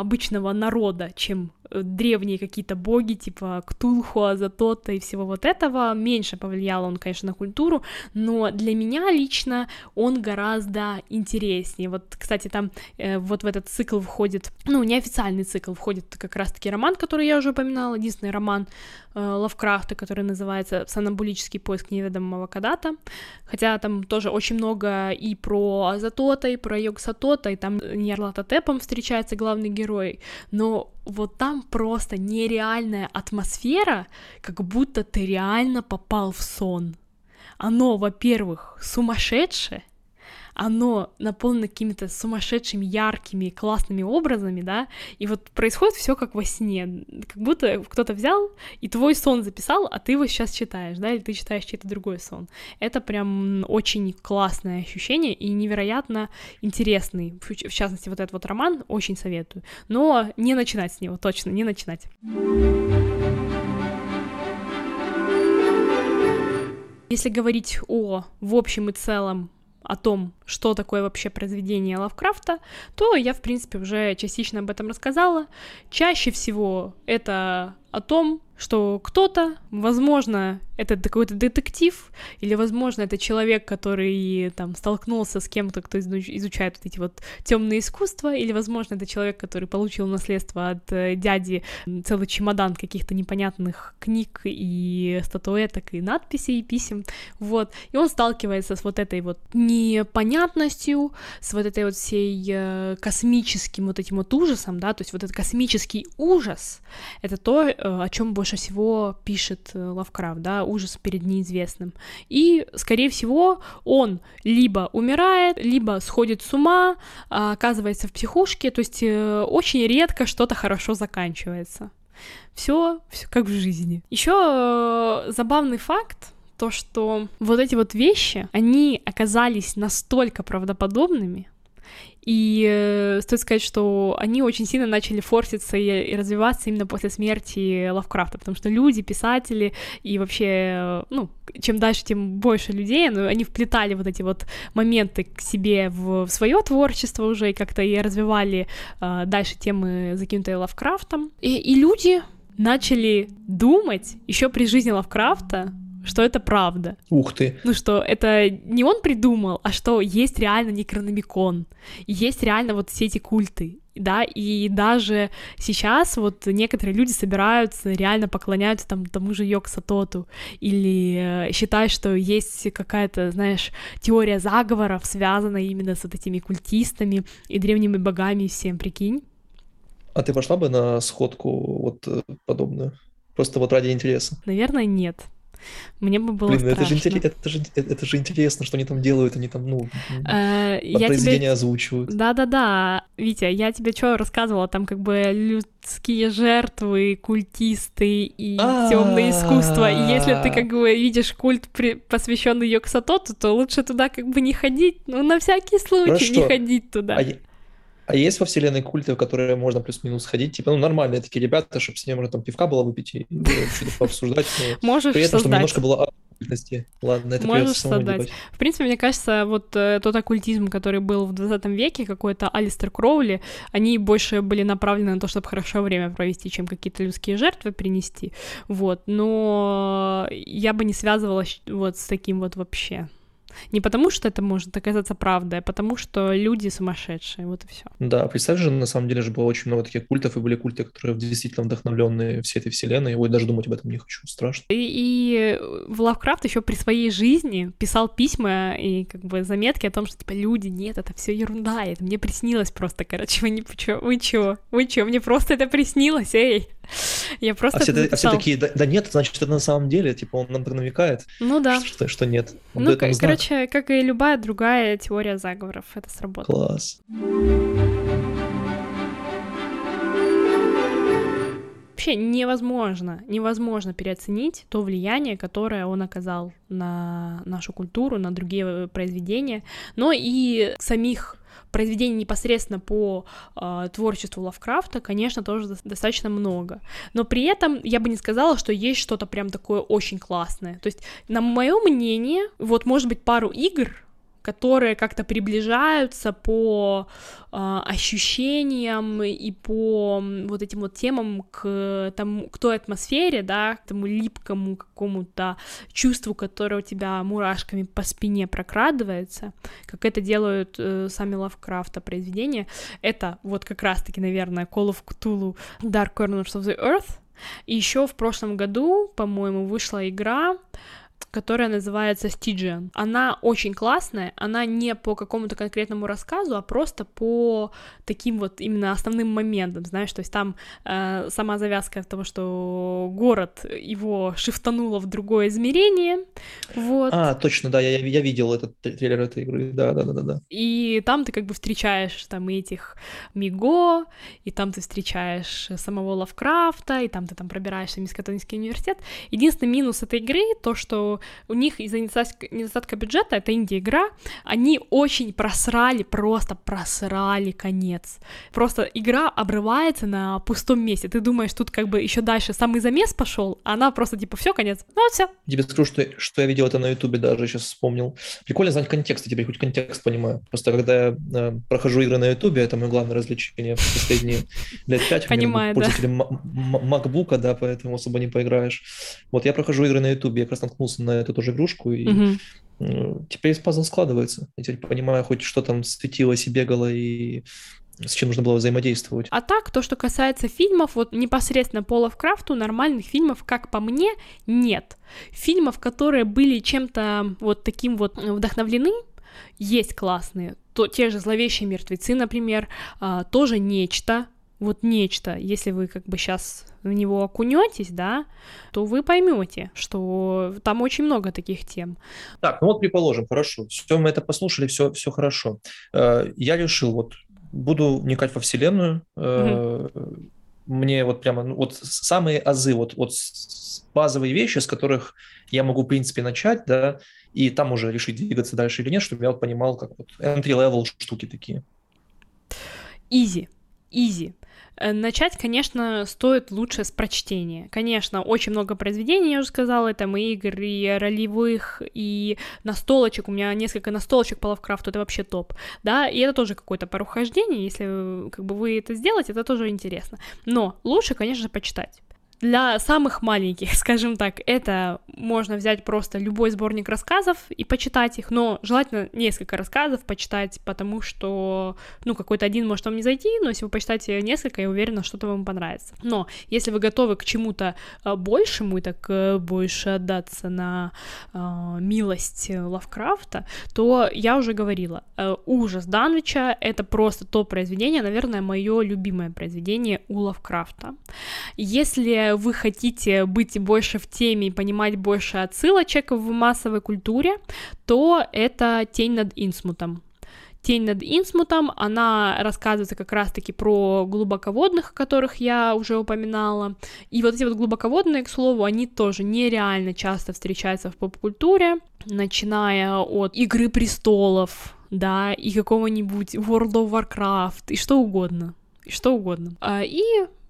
[SPEAKER 1] обычного народа, чем э, древние какие-то боги, типа Ктулху, Азатота и всего вот этого. Меньше повлиял он, конечно, на культуру, но для меня лично он гораздо интереснее. Вот, кстати, там э, вот в этот цикл входит, ну, неофициальный цикл входит как раз-таки роман, который я уже упоминала, единственный роман э, Лавкрафта, который называется «Сонамбулический поиск неведомого Кадата», хотя там тоже очень много и про Азатота, и про Йогсатота, и там Ньярлатотепом встречается главный герой, но вот там просто нереальная атмосфера, как будто ты реально попал в сон. Оно, во-первых, сумасшедшее, оно наполнено какими-то сумасшедшими, яркими, классными образами, да, и вот происходит все как во сне, как будто кто-то взял и твой сон записал, а ты его сейчас читаешь, да, или ты читаешь чей-то другой сон. Это прям очень классное ощущение и невероятно интересный, в частности, вот этот вот роман очень советую, но не начинать с него, точно, не начинать. Если говорить о, в общем и целом, о том, что такое вообще произведение Лавкрафта, то я, в принципе, уже частично об этом рассказала. Чаще всего это о том, что кто-то, возможно, это какой-то детектив, или, возможно, это человек, который там столкнулся с кем-то, кто изучает вот эти вот темные искусства, или, возможно, это человек, который получил наследство от э, дяди целый чемодан каких-то непонятных книг и статуэток, и надписей, и писем, вот, и он сталкивается с вот этой вот непонятностью, с вот этой вот всей э, космическим вот этим вот ужасом, да, то есть вот этот космический ужас, это то, э, о чем больше всего пишет Лавкрафт, да, ужас перед неизвестным. И, скорее всего, он либо умирает, либо сходит с ума, а, оказывается в психушке, то есть э, очень редко что-то хорошо заканчивается. Все, все как в жизни. Еще э, забавный факт, то, что вот эти вот вещи, они оказались настолько правдоподобными, и э, стоит сказать, что они очень сильно начали форситься и, и развиваться именно после смерти Лавкрафта, потому что люди, писатели и вообще, ну, чем дальше, тем больше людей, ну, они вплетали вот эти вот моменты к себе в, в свое творчество уже и как-то и развивали э, дальше темы, закинутые Лавкрафтом. И, и люди начали думать еще при жизни Лавкрафта что это правда.
[SPEAKER 2] Ух ты.
[SPEAKER 1] Ну что, это не он придумал, а что есть реально Некрономикон, есть реально вот все эти культы, да, и даже сейчас вот некоторые люди собираются, реально поклоняются там тому же Йоксатоту, или э, считают, что есть какая-то, знаешь, теория заговоров, связанная именно с вот этими культистами и древними богами всем, прикинь.
[SPEAKER 2] А ты пошла бы на сходку вот э, подобную? Просто вот ради интереса?
[SPEAKER 1] Наверное, нет. Мне бы было Блин,
[SPEAKER 2] страшно. Это же, это, же, это же интересно, что они там делают, они там, ну, э, произведения тебе... озвучивают.
[SPEAKER 1] Да-да-да, Витя, я тебе что рассказывала, там как бы людские жертвы, культисты и темное искусство, и если ты как бы видишь культ, посвященный Йоксатоту, то лучше туда как бы не ходить, ну, на всякий случай не ходить туда. А
[SPEAKER 2] есть во вселенной культы, в которые можно плюс-минус ходить? Типа, ну, нормальные такие ребята, чтобы с ними можно там пивка было выпить и что-то [laughs] пообсуждать.
[SPEAKER 1] Можешь При этом,
[SPEAKER 2] чтобы немножко было Ладно, это
[SPEAKER 1] Можешь создать. В принципе, мне кажется, вот э, тот оккультизм, который был в 20 веке, какой-то Алистер Кроули, они больше были направлены на то, чтобы хорошо время провести, чем какие-то людские жертвы принести. Вот, но я бы не связывала вот с таким вот вообще. Не потому, что это может оказаться правдой, а потому, что люди сумасшедшие, вот и все.
[SPEAKER 2] Да, представь же, на самом деле же было очень много таких культов, и были культы, которые действительно вдохновленные всей этой вселенной, ой, даже думать об этом не хочу, страшно.
[SPEAKER 1] И, и в Лавкрафт еще при своей жизни писал письма и как бы заметки о том, что типа люди, нет, это все ерунда, это мне приснилось просто, короче, вы не чё, вы чё, вы чё, мне просто это приснилось, эй. [laughs] Я просто
[SPEAKER 2] а все, а все такие, да, да нет, значит, это на самом деле, типа, он нам так намекает.
[SPEAKER 1] Ну да.
[SPEAKER 2] Что, что нет.
[SPEAKER 1] Он ну, короче, как и любая другая теория заговоров, это сработало.
[SPEAKER 2] Класс.
[SPEAKER 1] Вообще невозможно, невозможно переоценить то влияние, которое он оказал на нашу культуру, на другие произведения, но и самих произведений непосредственно по э, творчеству Лавкрафта, конечно, тоже достаточно много. Но при этом я бы не сказала, что есть что-то прям такое очень классное. То есть, на мое мнение, вот может быть пару игр, которые как-то приближаются по э, ощущениям и по вот этим вот темам к, тому, к той атмосфере, да, к тому липкому какому-то чувству, которое у тебя мурашками по спине прокрадывается, как это делают э, сами Лавкрафта произведения, это вот как раз-таки, наверное, Call of Cthulhu Dark Corners of the Earth, и еще в прошлом году, по-моему, вышла игра которая называется Stygian. Она очень классная, она не по какому-то конкретному рассказу, а просто по таким вот именно основным моментам, знаешь, то есть там э, сама завязка том, что город его шифтануло в другое измерение, вот.
[SPEAKER 2] А, точно, да, я, я видел этот трейлер этой игры, да, да, да, да, да.
[SPEAKER 1] И там ты как бы встречаешь там этих Миго, и там ты встречаешь самого Лавкрафта, и там ты там пробираешься в Мискатонский университет. Единственный минус этой игры то, что у них из-за недостатка, бюджета, это инди-игра, они очень просрали, просто просрали конец. Просто игра обрывается на пустом месте. Ты думаешь, тут как бы еще дальше самый замес пошел, а она просто типа все, конец. Ну вот все.
[SPEAKER 2] Тебе скажу, что, что я видел это на Ютубе даже, сейчас вспомнил. Прикольно знать контекст, я теперь хоть контекст понимаю. Просто когда я э, прохожу игры на Ютубе, это мое главное развлечение в последние лет пять.
[SPEAKER 1] Понимаю, да.
[SPEAKER 2] Пользователем макбука, да, поэтому особо не поиграешь. Вот я прохожу игры на Ютубе, я как раз наткнулся на эту тоже игрушку, и угу. теперь пазл складывается. Я теперь понимаю хоть, что там светилось и бегало, и с чем нужно было взаимодействовать.
[SPEAKER 1] А так, то, что касается фильмов, вот непосредственно по Лавкрафту, нормальных фильмов, как по мне, нет. Фильмов, которые были чем-то вот таким вот вдохновлены, есть классные. То, те же «Зловещие мертвецы», например, а, тоже нечто, вот нечто, если вы как бы сейчас в него окунетесь, да, то вы поймете, что там очень много таких тем.
[SPEAKER 2] Так, ну вот предположим, хорошо, все мы это послушали, все, все хорошо. Э, я решил, вот буду вникать во вселенную. Угу. Мне вот прямо ну, вот самые азы, вот, вот базовые вещи, с которых я могу, в принципе, начать, да, и там уже решить, двигаться дальше или нет, чтобы я вот понимал, как вот entry-level штуки такие.
[SPEAKER 1] Изи, изи. Э, начать, конечно, стоит лучше с прочтения. Конечно, очень много произведений, я уже сказала, там и игр, и ролевых, и настолочек. У меня несколько настолочек по Лавкрафту, это вообще топ, да, и это тоже какое-то порухождение, если как бы вы это сделаете, это тоже интересно. Но лучше, конечно почитать. Для самых маленьких, [laughs] скажем так, это можно взять просто любой сборник рассказов и почитать их, но желательно несколько рассказов почитать, потому что, ну, какой-то один может вам не зайти, но если вы почитаете несколько, я уверена, что-то вам понравится. Но если вы готовы к чему-то э, большему и так э, больше отдаться на э, милость Лавкрафта, то я уже говорила, э, ужас Данвича — это просто то произведение, наверное, мое любимое произведение у Лавкрафта. Если вы хотите быть больше в теме и понимать больше отсылочек в массовой культуре, то это «Тень над Инсмутом». «Тень над Инсмутом», она рассказывается как раз-таки про глубоководных, которых я уже упоминала. И вот эти вот глубоководные, к слову, они тоже нереально часто встречаются в поп-культуре, начиная от «Игры престолов», да, и какого-нибудь World of Warcraft, и что угодно, и что угодно. А, и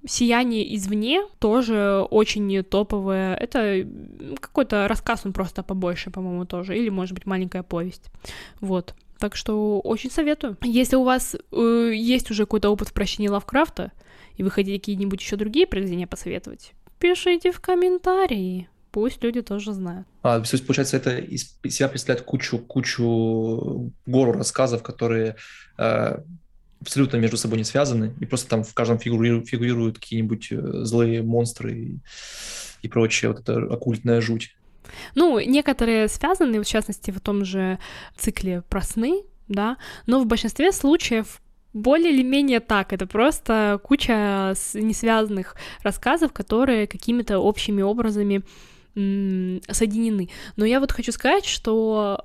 [SPEAKER 1] Сияние извне тоже очень топовое. Это какой-то рассказ, он просто побольше, по-моему, тоже. Или, может быть, маленькая повесть. Вот. Так что очень советую. Если у вас э, есть уже какой-то опыт в прощении Лавкрафта, и вы хотите какие-нибудь еще другие произведения посоветовать, пишите в комментарии. Пусть люди тоже знают.
[SPEAKER 2] А, то есть, получается, это из себя представляет кучу, кучу гору рассказов, которые э, абсолютно между собой не связаны, и просто там в каждом фигурируют, фигурируют какие-нибудь э, злые монстры и, и прочее, вот эта оккультная жуть.
[SPEAKER 1] Ну, некоторые связаны, в частности, в том же цикле про сны, да, но в большинстве случаев более или менее так. Это просто куча несвязанных рассказов, которые какими-то общими образами соединены. Но я вот хочу сказать, что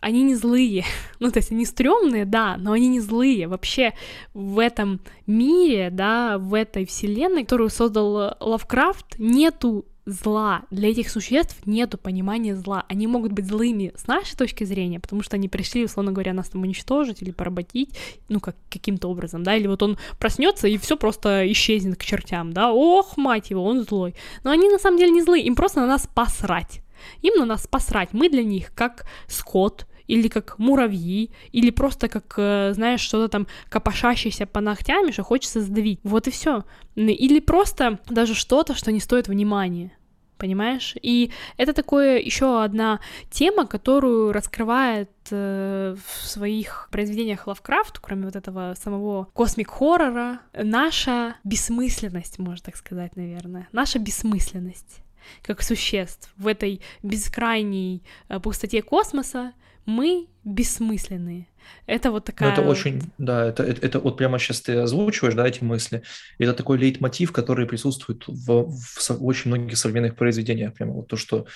[SPEAKER 1] они не злые. [laughs] ну, то есть они стрёмные, да, но они не злые. Вообще в этом мире, да, в этой вселенной, которую создал Лавкрафт, нету зла. Для этих существ нету понимания зла. Они могут быть злыми с нашей точки зрения, потому что они пришли, условно говоря, нас там уничтожить или поработить, ну, как каким-то образом, да, или вот он проснется и все просто исчезнет к чертям, да, ох, мать его, он злой. Но они на самом деле не злые, им просто на нас посрать. Им на нас посрать. Мы для них как скот, или как муравьи, или просто как, э, знаешь, что-то там копошащееся по ногтями, что хочется сдавить. Вот и все. Или просто даже что-то, что не стоит внимания понимаешь? И это такое еще одна тема, которую раскрывает э, в своих произведениях Лавкрафт, кроме вот этого самого космик-хоррора, наша бессмысленность, можно так сказать, наверное, наша бессмысленность как существ в этой бескрайней э, пустоте космоса, мы бессмысленные. Это вот такая...
[SPEAKER 2] Ну, это очень, да, это, это, это вот прямо сейчас ты озвучиваешь, да, эти мысли. Это такой лейтмотив, который присутствует в, в, в очень многих современных произведениях. Прямо вот то, что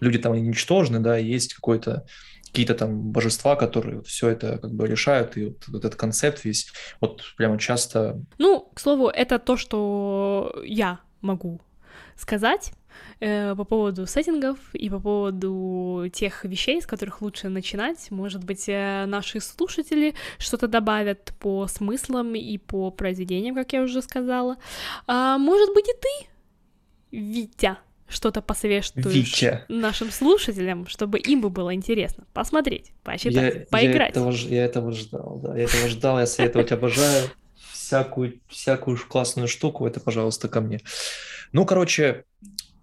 [SPEAKER 2] люди там ничтожны, да, есть какой-то какие-то там божества, которые вот все это как бы решают, и вот, вот этот концепт весь, вот прямо часто...
[SPEAKER 1] Ну, к слову, это то, что я могу сказать э, по поводу сеттингов и по поводу тех вещей, с которых лучше начинать. Может быть, э, наши слушатели что-то добавят по смыслам и по произведениям, как я уже сказала. А может быть, и ты, Витя, что-то посоветуешь
[SPEAKER 2] Витя.
[SPEAKER 1] нашим слушателям, чтобы им бы было интересно посмотреть, почитать,
[SPEAKER 2] я,
[SPEAKER 1] поиграть.
[SPEAKER 2] Я этого, я этого ждал, да, я этого ждал, я советовать обожаю. Всякую, всякую классную штуку, это, пожалуйста, ко мне. Ну, короче,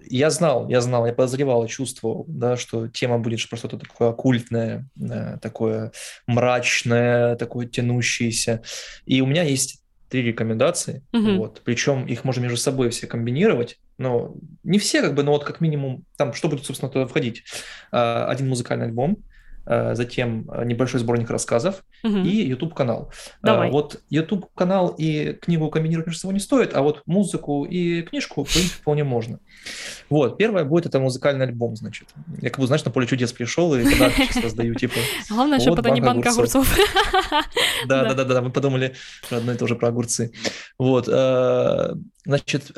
[SPEAKER 2] я знал, я знал, я подозревал и чувствовал, да, что тема будет что-то такое оккультное, да, такое мрачное, такое тянущееся. И у меня есть три рекомендации, угу. вот, причем их можно между собой все комбинировать, но не все, как бы, но вот как минимум, там, что будет, собственно, туда входить? А, один музыкальный альбом, Э, затем э, небольшой сборник рассказов угу. и YouTube-канал. Э,
[SPEAKER 1] Давай.
[SPEAKER 2] Вот YouTube-канал и книгу комбинировать между собой не стоит, а вот музыку и книжку, в принципе, вполне можно. Вот, первое будет это музыкальный альбом, значит. Я как бы, знаешь, на поле чудес пришел и подарки сейчас [laughs] раздаю, типа...
[SPEAKER 1] Главное, чтобы это не банка огурцов.
[SPEAKER 2] Да-да-да, [laughs] мы подумали одно и то же, про огурцы. Вот, значит,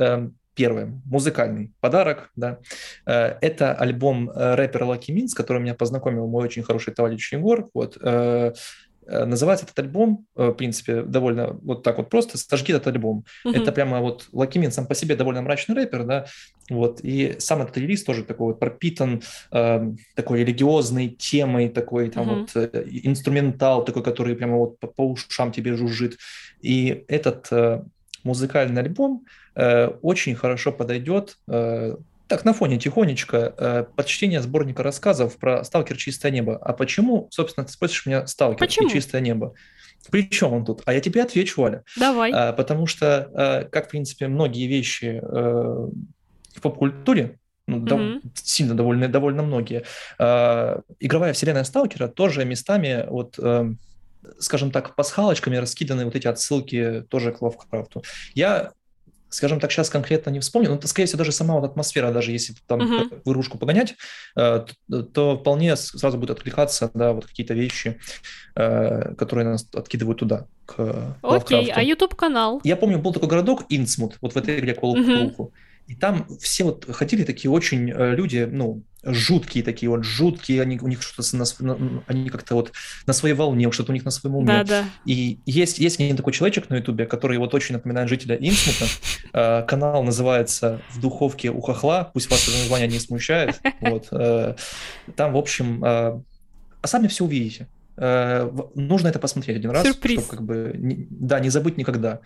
[SPEAKER 2] Первое, музыкальный подарок, да, э, это альбом э, рэпера Лаки Мин, с которым меня познакомил мой очень хороший товарищ Егор, вот, э, Называется этот альбом, в принципе, довольно вот так вот просто «Сожги этот альбом». Uh-huh. Это прямо вот Лакимин сам по себе довольно мрачный рэпер, да, вот, и сам этот релиз тоже такой вот пропитан э, такой религиозной темой, такой там uh-huh. вот э, инструментал такой, который прямо вот по, по ушам тебе жужжит. И этот э, музыкальный альбом очень хорошо подойдет э, так, на фоне тихонечко, э, под чтение сборника рассказов про «Сталкер. Чистое небо». А почему, собственно, ты спросишь меня «Сталкер»
[SPEAKER 1] Почему?
[SPEAKER 2] и «Чистое небо»? При чем он тут? А я тебе отвечу, Валя.
[SPEAKER 1] Давай.
[SPEAKER 2] А, потому что, а, как, в принципе, многие вещи а, в поп-культуре, ну,
[SPEAKER 1] Мгм.
[SPEAKER 2] дов- сильно довольно, довольно многие, а, игровая вселенная Сталкера тоже местами, вот, а, скажем так, пасхалочками раскиданы вот эти отсылки тоже к Лавкрафту. Я скажем так, сейчас конкретно не вспомню, но, скорее всего, даже сама вот атмосфера, даже если там так выружку погонять, э, т- то вполне сразу будет откликаться, да, вот какие-то вещи, э, которые нас откидывают туда, к
[SPEAKER 1] Окей,
[SPEAKER 2] Лавкрафту.
[SPEAKER 1] а YouTube канал?
[SPEAKER 2] Я помню, был такой городок Инсмут, вот в этой игре Call of. Cthulhu. И там все вот ходили такие очень э, люди, ну, жуткие такие вот, жуткие, они, у них что-то, на они как-то вот на своей волне, что-то у них на своем уме.
[SPEAKER 1] Да, да.
[SPEAKER 2] И есть, есть один такой человечек на Ютубе, который вот очень напоминает жителя Инсмута. [laughs] Э, Канал называется «В духовке у хохла». Пусть вас это название не смущает. [laughs] Вот. э, Там, в общем... э, А сами все увидите. Э, Нужно это посмотреть один раз,
[SPEAKER 1] Сюрприз.
[SPEAKER 2] чтобы как бы... не- Да, не забыть никогда.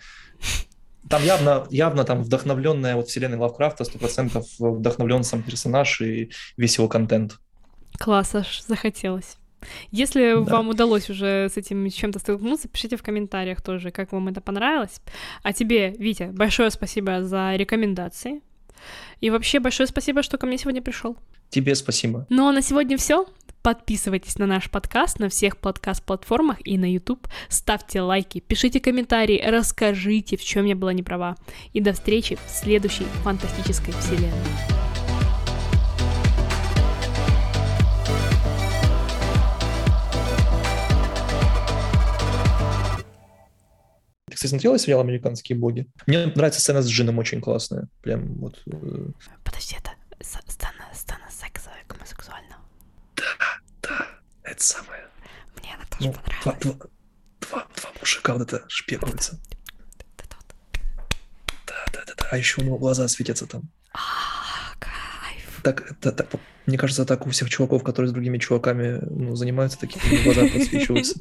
[SPEAKER 2] Там явно, явно там вдохновленная вот вселенной Лавкрафта, 100% вдохновлен сам персонаж и весь его контент.
[SPEAKER 1] Класс, аж захотелось. Если
[SPEAKER 2] Да.
[SPEAKER 1] вам удалось уже с этим чем-то столкнуться, пишите в комментариях тоже, как вам это понравилось. А тебе, Витя, большое спасибо за рекомендации. И вообще большое спасибо, что ко мне сегодня пришел.
[SPEAKER 2] Тебе спасибо.
[SPEAKER 1] Ну а на сегодня все. Подписывайтесь на наш подкаст на всех подкаст-платформах и на YouTube. Ставьте лайки, пишите комментарии, расскажите, в чем я была не права. И до встречи в следующей фантастической вселенной.
[SPEAKER 2] Кстати, смотрела сериал «Американские боги»? Мне нравится сцена с Джином очень классная. Прям вот... э,
[SPEAKER 1] Подожди, это сцена, сцена секса гомосексуального.
[SPEAKER 2] Да, это самое.
[SPEAKER 1] Мне она тоже
[SPEAKER 2] Ну, два, два, два, два мужика вот это шпекаются. Да, да, да, да. А еще у него глаза светятся там.
[SPEAKER 1] А, кайф.
[SPEAKER 2] Так, это, так, мне кажется, так у всех чуваков, которые с другими чуваками ну, занимаются, такие глаза подсвечиваются.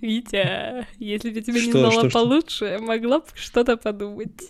[SPEAKER 1] Витя, если бы я тебя не
[SPEAKER 2] Что,
[SPEAKER 1] знала
[SPEAKER 2] что, что?
[SPEAKER 1] получше, могла бы что-то подумать.